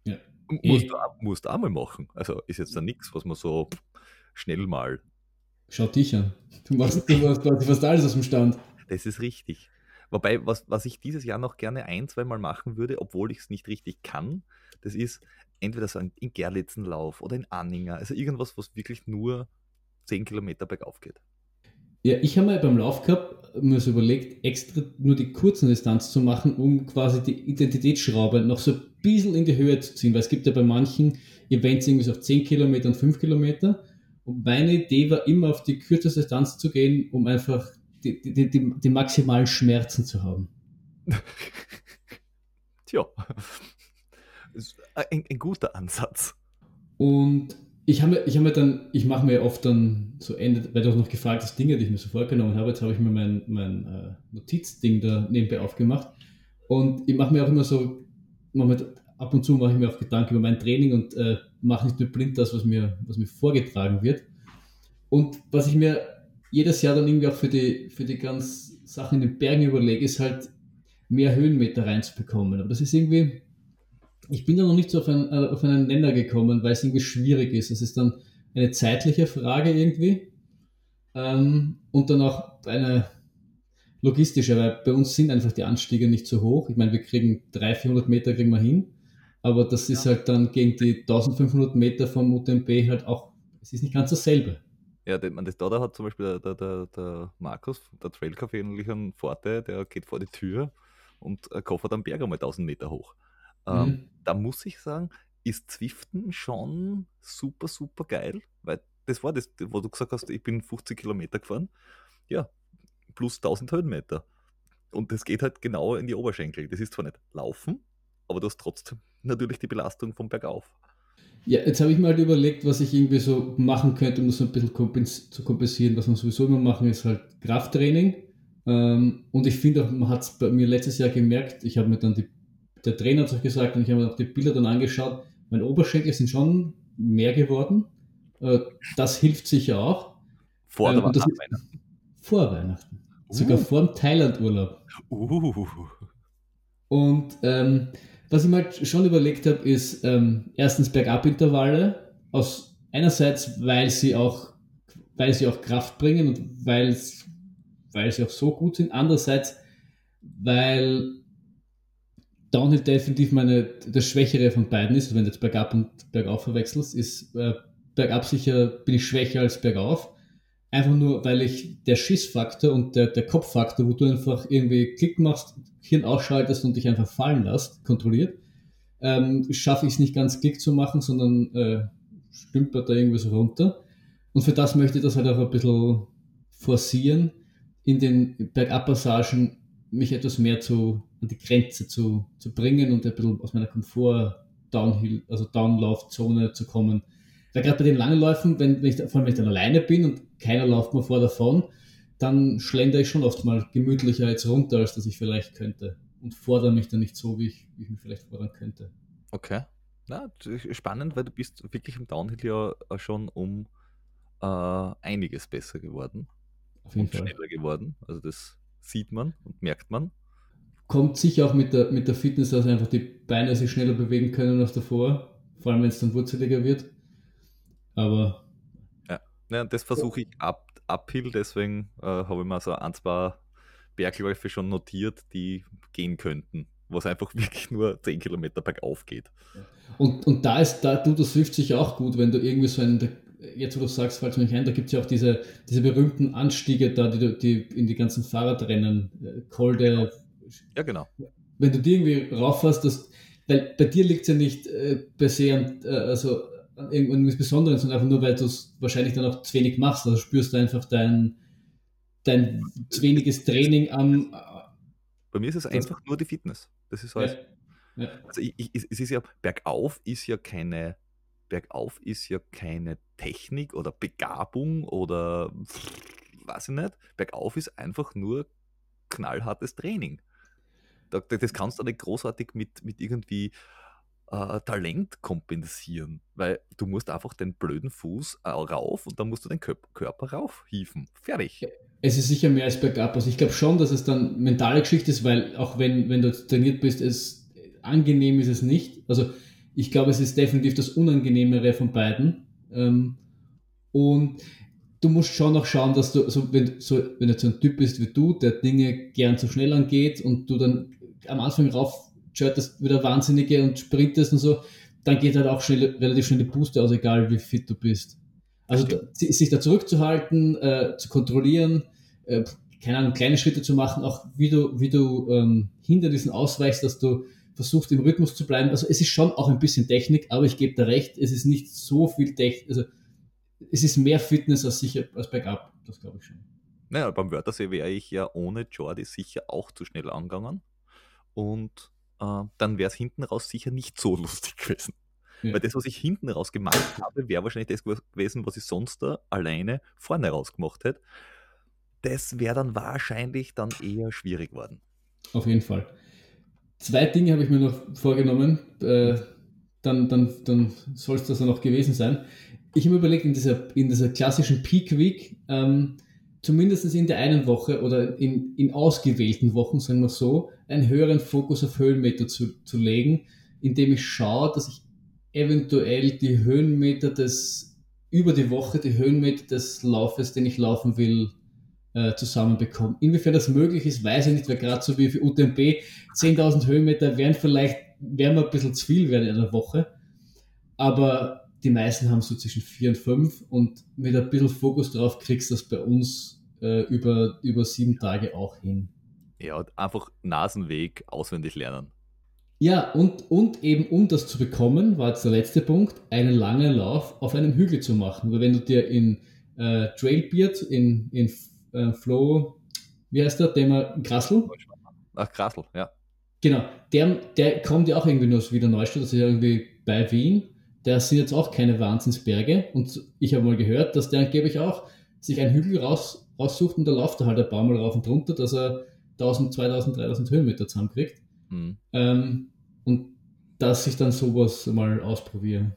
ja. Musst, du, musst auch mal machen. Also ist jetzt da nichts, was man so schnell mal. Schau dich an. Du machst, du machst fast alles aus dem Stand. Das ist richtig. Wobei, was, was ich dieses Jahr noch gerne ein, zweimal machen würde, obwohl ich es nicht richtig kann, das ist entweder so ein in Gerlitzenlauf oder in Anninger. Also irgendwas, was wirklich nur 10 Kilometer bergauf geht. Ja, ich habe mir beim Lauf gehabt, mir so überlegt, extra nur die kurzen Distanz zu machen, um quasi die Identitätsschraube noch so ein bisschen in die Höhe zu ziehen, weil es gibt ja bei manchen Events irgendwie so auf 10 Kilometer und 5 Kilometer. Und meine Idee war immer auf die kürzeste Distanz zu gehen, um einfach die, die, die, die maximalen Schmerzen zu haben. *laughs* Tja, ein, ein guter Ansatz. Und ich habe ich hab mir dann, ich mache mir oft dann so Ende, weil du auch noch gefragt hast, Dinge, die ich mir so vorgenommen habe, jetzt habe ich mir mein, mein äh, Notizding da nebenbei aufgemacht und ich mache mir auch immer so, ab und zu mache ich mir auch Gedanken über mein Training und äh, mache nicht nur blind das, was mir, was mir vorgetragen wird. Und was ich mir jedes Jahr dann irgendwie auch für die, für die ganzen Sachen in den Bergen überlege, ist halt mehr Höhenmeter reinzubekommen. Aber das ist irgendwie, ich bin da noch nicht so auf, ein, äh, auf einen Nenner gekommen, weil es irgendwie schwierig ist. Es ist dann eine zeitliche Frage irgendwie ähm, und dann auch eine logistische, weil bei uns sind einfach die Anstiege nicht so hoch. Ich meine, wir kriegen 300, 400 Meter kriegen wir hin, aber das ist halt dann gegen die 1500 Meter vom UTMB halt auch, es ist nicht ganz dasselbe. Ja, man, das da, da hat zum Beispiel der, der, der Markus, der Trailcafé natürlich einen Vorteil, der geht vor die Tür und koffert am Berg einmal 1000 Meter hoch. Ähm, mhm. Da muss ich sagen, ist Zwiften schon super, super geil, weil das war das, wo du gesagt hast, ich bin 50 Kilometer gefahren. Ja, plus 1000 Höhenmeter. Und das geht halt genau in die Oberschenkel. Das ist zwar nicht Laufen, aber du hast trotzdem natürlich die Belastung vom Bergauf. Ja, jetzt habe ich mal halt überlegt, was ich irgendwie so machen könnte, um das so ein bisschen kompens zu kompensieren. Was man sowieso immer machen, ist halt Krafttraining. Ähm, und ich finde auch, man hat es bei mir letztes Jahr gemerkt, ich habe mir dann die der Trainer hat es auch gesagt und ich habe mir auch die Bilder dann angeschaut, meine Oberschenkel sind schon mehr geworden. Äh, das hilft sicher auch. Vor ähm, nach Weihnachten? Vor Weihnachten. Uh. Sogar vor dem Thailand-Urlaub. Uh. Und ähm, was ich mir halt schon überlegt habe, ist ähm, erstens Bergabintervalle. Aus einerseits, weil sie auch, weil sie auch Kraft bringen und weil, weil sie auch so gut sind. Andererseits, weil Downhill definitiv meine, das Schwächere von beiden ist, wenn du jetzt bergab und bergauf verwechselst, ist äh, bergab sicher bin ich schwächer als bergauf. Einfach nur, weil ich der Schissfaktor und der, der Kopffaktor, wo du einfach irgendwie Klick machst, Hirn ausschaltest und dich einfach fallen lässt, kontrolliert, ähm, schaffe ich es nicht ganz Klick zu machen, sondern äh, stümpert da irgendwie so runter. Und für das möchte ich das halt auch ein bisschen forcieren, in den Bergabpassagen mich etwas mehr zu, an die Grenze zu, zu bringen und ein bisschen aus meiner Komfort Downhill, also Downlaufzone zu kommen. Weil gerade bei den langen Läufen, wenn, ich, vor allem wenn ich dann alleine bin und keiner läuft mir vor davon, dann schlender ich schon oft mal gemütlicher jetzt runter, als dass ich vielleicht könnte. Und fordere mich dann nicht so, wie ich, wie ich mich vielleicht fordern könnte. Okay. Na, spannend, weil du bist wirklich im Downhill ja schon um äh, einiges besser geworden. Auf jeden und Fall. schneller geworden. Also das sieht man und merkt man. Kommt sicher auch mit der, mit der Fitness, dass einfach die Beine sich schneller bewegen können als davor. Vor allem, wenn es dann wurzeliger wird. Aber. Ja, ja das versuche ich ab, uphill, deswegen äh, habe ich mir so ein, zwei Bergläufe schon notiert, die gehen könnten, was einfach *laughs* wirklich nur 10 Kilometer bergauf geht. Und, und da ist, da tut das Swift sich auch gut, wenn du irgendwie so einen, jetzt wo du sagst, falls mich ein, da gibt es ja auch diese, diese berühmten Anstiege da, die, die in die ganzen Fahrradrennen, äh, Kolde. Ja, genau. Wenn du die irgendwie rauffährst, das, weil bei dir liegt es ja nicht äh, per se an, äh, also an irgendwas Besonderes, sondern einfach nur, weil du es wahrscheinlich dann auch zu wenig machst. Also spürst du einfach dein, dein zu weniges Training am. Bei mir ist es einfach nur die Fitness. Das ist halt. Ja, ja. Also ich, ich, es ist ja, bergauf ist ja keine, bergauf ist ja keine Technik oder Begabung oder weiß ich nicht. Bergauf ist einfach nur knallhartes Training. Das kannst du nicht großartig mit, mit irgendwie äh, Talent kompensieren, weil du musst einfach den blöden Fuß äh, rauf und dann musst du den Körper raufhieven. Fertig. Es ist sicher mehr als bergab. Also ich glaube schon, dass es dann mentale Geschichte ist, weil auch wenn, wenn du trainiert bist, es angenehm ist es nicht. Also ich glaube, es ist definitiv das Unangenehmere von beiden. Ähm, und du musst schon noch schauen, dass du, so, wenn, so, wenn du so ein Typ bist wie du, der Dinge gern zu schnell angeht und du dann am Anfang rauf das wieder Wahnsinnige und sprintest und so, dann geht halt auch schnell, relativ schnell die Booster aus, egal wie fit du bist. Also da, sich da zurückzuhalten, äh, zu kontrollieren, äh, keine Ahnung, kleine Schritte zu machen, auch wie du, wie du ähm, Hindernissen ausweichst, dass du versuchst im Rhythmus zu bleiben. Also es ist schon auch ein bisschen Technik, aber ich gebe da recht, es ist nicht so viel Technik, also es ist mehr Fitness als sicher als Backup, das glaube ich schon. Naja, beim Wörthersee wäre ich ja ohne Jordi sicher auch zu schnell angegangen. Und äh, dann wäre es hinten raus sicher nicht so *laughs* lustig gewesen. Ja. Weil das, was ich hinten raus gemacht habe, wäre wahrscheinlich das gewesen, was ich sonst da alleine vorne raus gemacht hätte. Das wäre dann wahrscheinlich dann eher schwierig geworden. Auf jeden Fall. Zwei Dinge habe ich mir noch vorgenommen. Äh, dann, dann, dann soll es das dann noch gewesen sein. Ich habe mir überlegt, in dieser, in dieser klassischen Peak Week, ähm, zumindest in der einen Woche oder in, in ausgewählten Wochen, sagen wir so, einen höheren Fokus auf Höhenmeter zu, zu legen, indem ich schaue, dass ich eventuell die Höhenmeter des, über die Woche, die Höhenmeter des Laufes, den ich laufen will, äh, zusammenbekomme. Inwiefern das möglich ist, weiß ich nicht, weil gerade so wie für UTMB 10.000 Höhenmeter wären vielleicht, wären wir ein bisschen zu viel werden in der Woche. Aber die meisten haben so zwischen vier und fünf und mit ein bisschen Fokus drauf kriegst du das bei uns äh, über, über sieben Tage auch hin. Ja, einfach Nasenweg auswendig lernen. Ja, und, und eben um das zu bekommen, war jetzt der letzte Punkt, einen langen Lauf auf einem Hügel zu machen. Weil wenn du dir in äh, Trailbeard, in, in äh, Flow, wie heißt der, der Grassel? Ach, Grassel, ja. Genau, der, der kommt ja auch irgendwie nur aus Wiener Neustadt, das ist ja irgendwie bei Wien der sind jetzt auch keine Wahnsinnsberge. Und ich habe mal gehört, dass der angeblich auch sich einen Hügel raus, raussucht und da läuft er halt ein paar Mal rauf und runter, dass er 1000, 2000, 3000 Höhenmeter zusammenkriegt. Mhm. Ähm, und dass ich dann sowas mal ausprobiere.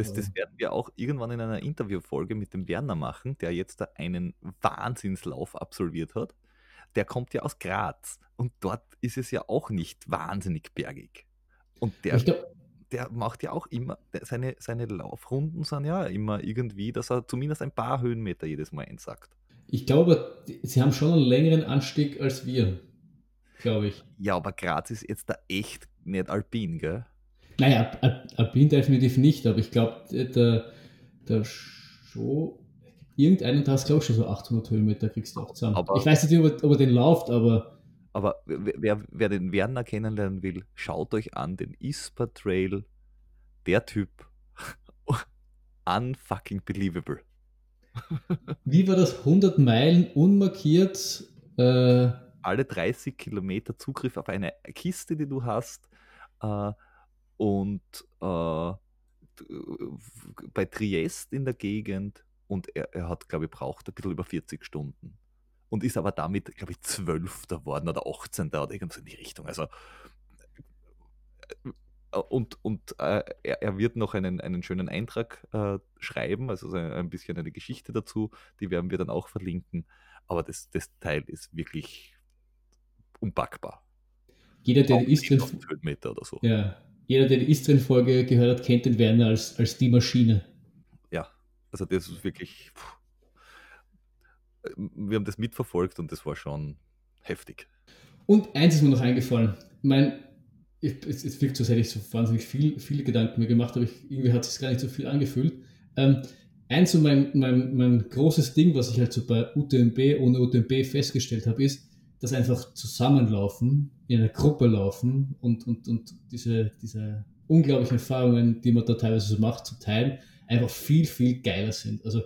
Das, das, werden wir auch irgendwann in einer Interviewfolge mit dem Werner machen, der jetzt da einen Wahnsinnslauf absolviert hat. Der kommt ja aus Graz und dort ist es ja auch nicht wahnsinnig bergig. Und der, glaub, der macht ja auch immer, seine, seine Laufrunden sind ja immer irgendwie, dass er zumindest ein paar Höhenmeter jedes Mal einsackt. Ich glaube, sie haben schon einen längeren Anstieg als wir, glaube ich. Ja, aber Graz ist jetzt da echt nicht alpin, gell? Naja, alpin definitiv nicht, aber ich glaube, der, der Show, irgendeinen Tag, glaube ich, schon so 800 Höhenmeter kriegst du auch zusammen. Aber, ich weiß nicht, ob er, ob er den läuft, aber. Aber wer, wer den Werner kennenlernen will, schaut euch an den ISPA Trail. Der Typ, *laughs* unfucking believable. Wie war das? 100 Meilen unmarkiert? Äh, Alle 30 Kilometer Zugriff auf eine Kiste, die du hast. Äh, und äh, bei Triest in der Gegend. Und er, er hat, glaube ich, braucht ein bisschen über 40 Stunden. Und ist aber damit, glaube ich, Zwölfter worden oder 18. oder irgendwas in die Richtung. Also äh, und, und äh, er, er, wird noch einen, einen schönen Eintrag äh, schreiben, also ein, ein, bisschen eine Geschichte dazu, die werden wir dann auch verlinken. Aber das, das Teil ist wirklich unpackbar. Jeder, der Istrin oder so. Ja, jeder, der die Istrin-Folge gehört hat, kennt den Werner als, als die Maschine. Ja, also das ist wirklich. Pff. Wir haben das mitverfolgt und das war schon heftig. Und eins ist mir noch eingefallen. Mein ich, es, es wirkt so, als hätte ich so wahnsinnig viel, viele Gedanken mir gemacht, aber ich, irgendwie hat es sich gar nicht so viel angefühlt. Ähm, eins so mein, mein, mein großes Ding, was ich halt so bei UTMB ohne UTMB festgestellt habe, ist, dass einfach zusammenlaufen, in einer Gruppe laufen und, und, und diese, diese unglaublichen Erfahrungen, die man da teilweise so macht, zu teilen, einfach viel, viel geiler sind. Also,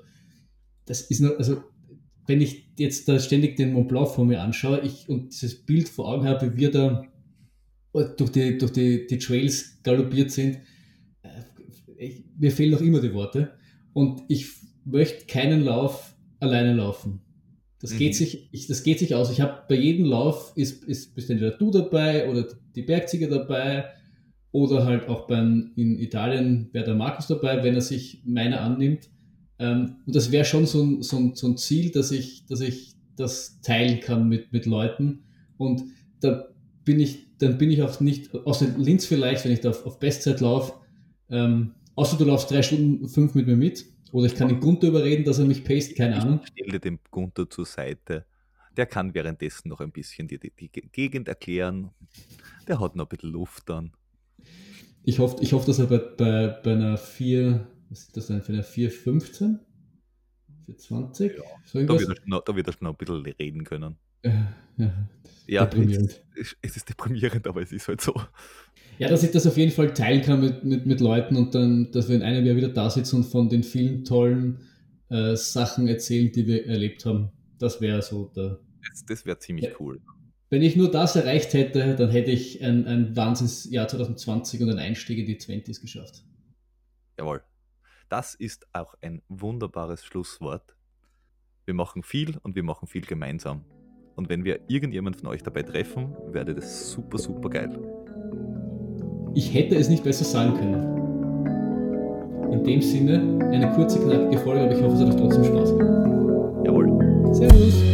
das ist nur, also, wenn ich jetzt da ständig den Mont Blanc vor mir anschaue ich, und dieses Bild vor Augen habe, wie wir da durch die, durch die, die Trails galoppiert sind. Äh, ich, mir fehlen noch immer die Worte. Und ich möchte keinen Lauf alleine laufen. Das, mhm. geht, sich, ich, das geht sich aus. Ich habe bei jedem Lauf ist, ist bist entweder du dabei oder die Bergzieger dabei oder halt auch beim, in Italien wäre der Markus dabei, wenn er sich meiner annimmt. Ähm, und das wäre schon so ein, so, ein, so ein Ziel, dass ich, dass ich das teilen kann mit, mit Leuten. Und da bin ich dann bin ich auch nicht, außer Linz vielleicht, wenn ich da auf, auf Bestzeit laufe, ähm, außer du laufst drei Stunden fünf mit mir mit, oder ich kann den Gunther überreden, dass er mich paste, keine Ahnung. Ich stelle den Gunther zur Seite. Der kann währenddessen noch ein bisschen die, die, die Gegend erklären. Der hat noch ein bisschen Luft dann. Ich hoffe, ich hoffe dass er bei, bei, bei einer 4, was ist das denn für eine 415? 420? Ja, so da, wird er schon, da wird er schon ein bisschen reden können. Äh, ja, ja. Es, es, ist deprimierend, aber es ist halt so. Ja, dass ich das auf jeden Fall teilen kann mit, mit, mit Leuten und dann, dass wir in einem Jahr wieder da sitzen und von den vielen tollen äh, Sachen erzählen, die wir erlebt haben. Das wäre so der. Das, das wäre ziemlich ja. cool. Wenn ich nur das erreicht hätte, dann hätte ich ein, ein Wahnsinnsjahr 2020 und einen Einstieg in die 20s geschafft. Jawohl. Das ist auch ein wunderbares Schlusswort. Wir machen viel und wir machen viel gemeinsam. Und wenn wir irgendjemand von euch dabei treffen, wäre das super, super geil. Ich hätte es nicht besser sagen können. In dem Sinne, eine kurze, knackige Folge, aber ich hoffe, es hat euch trotzdem Spaß gemacht. Jawohl. Servus.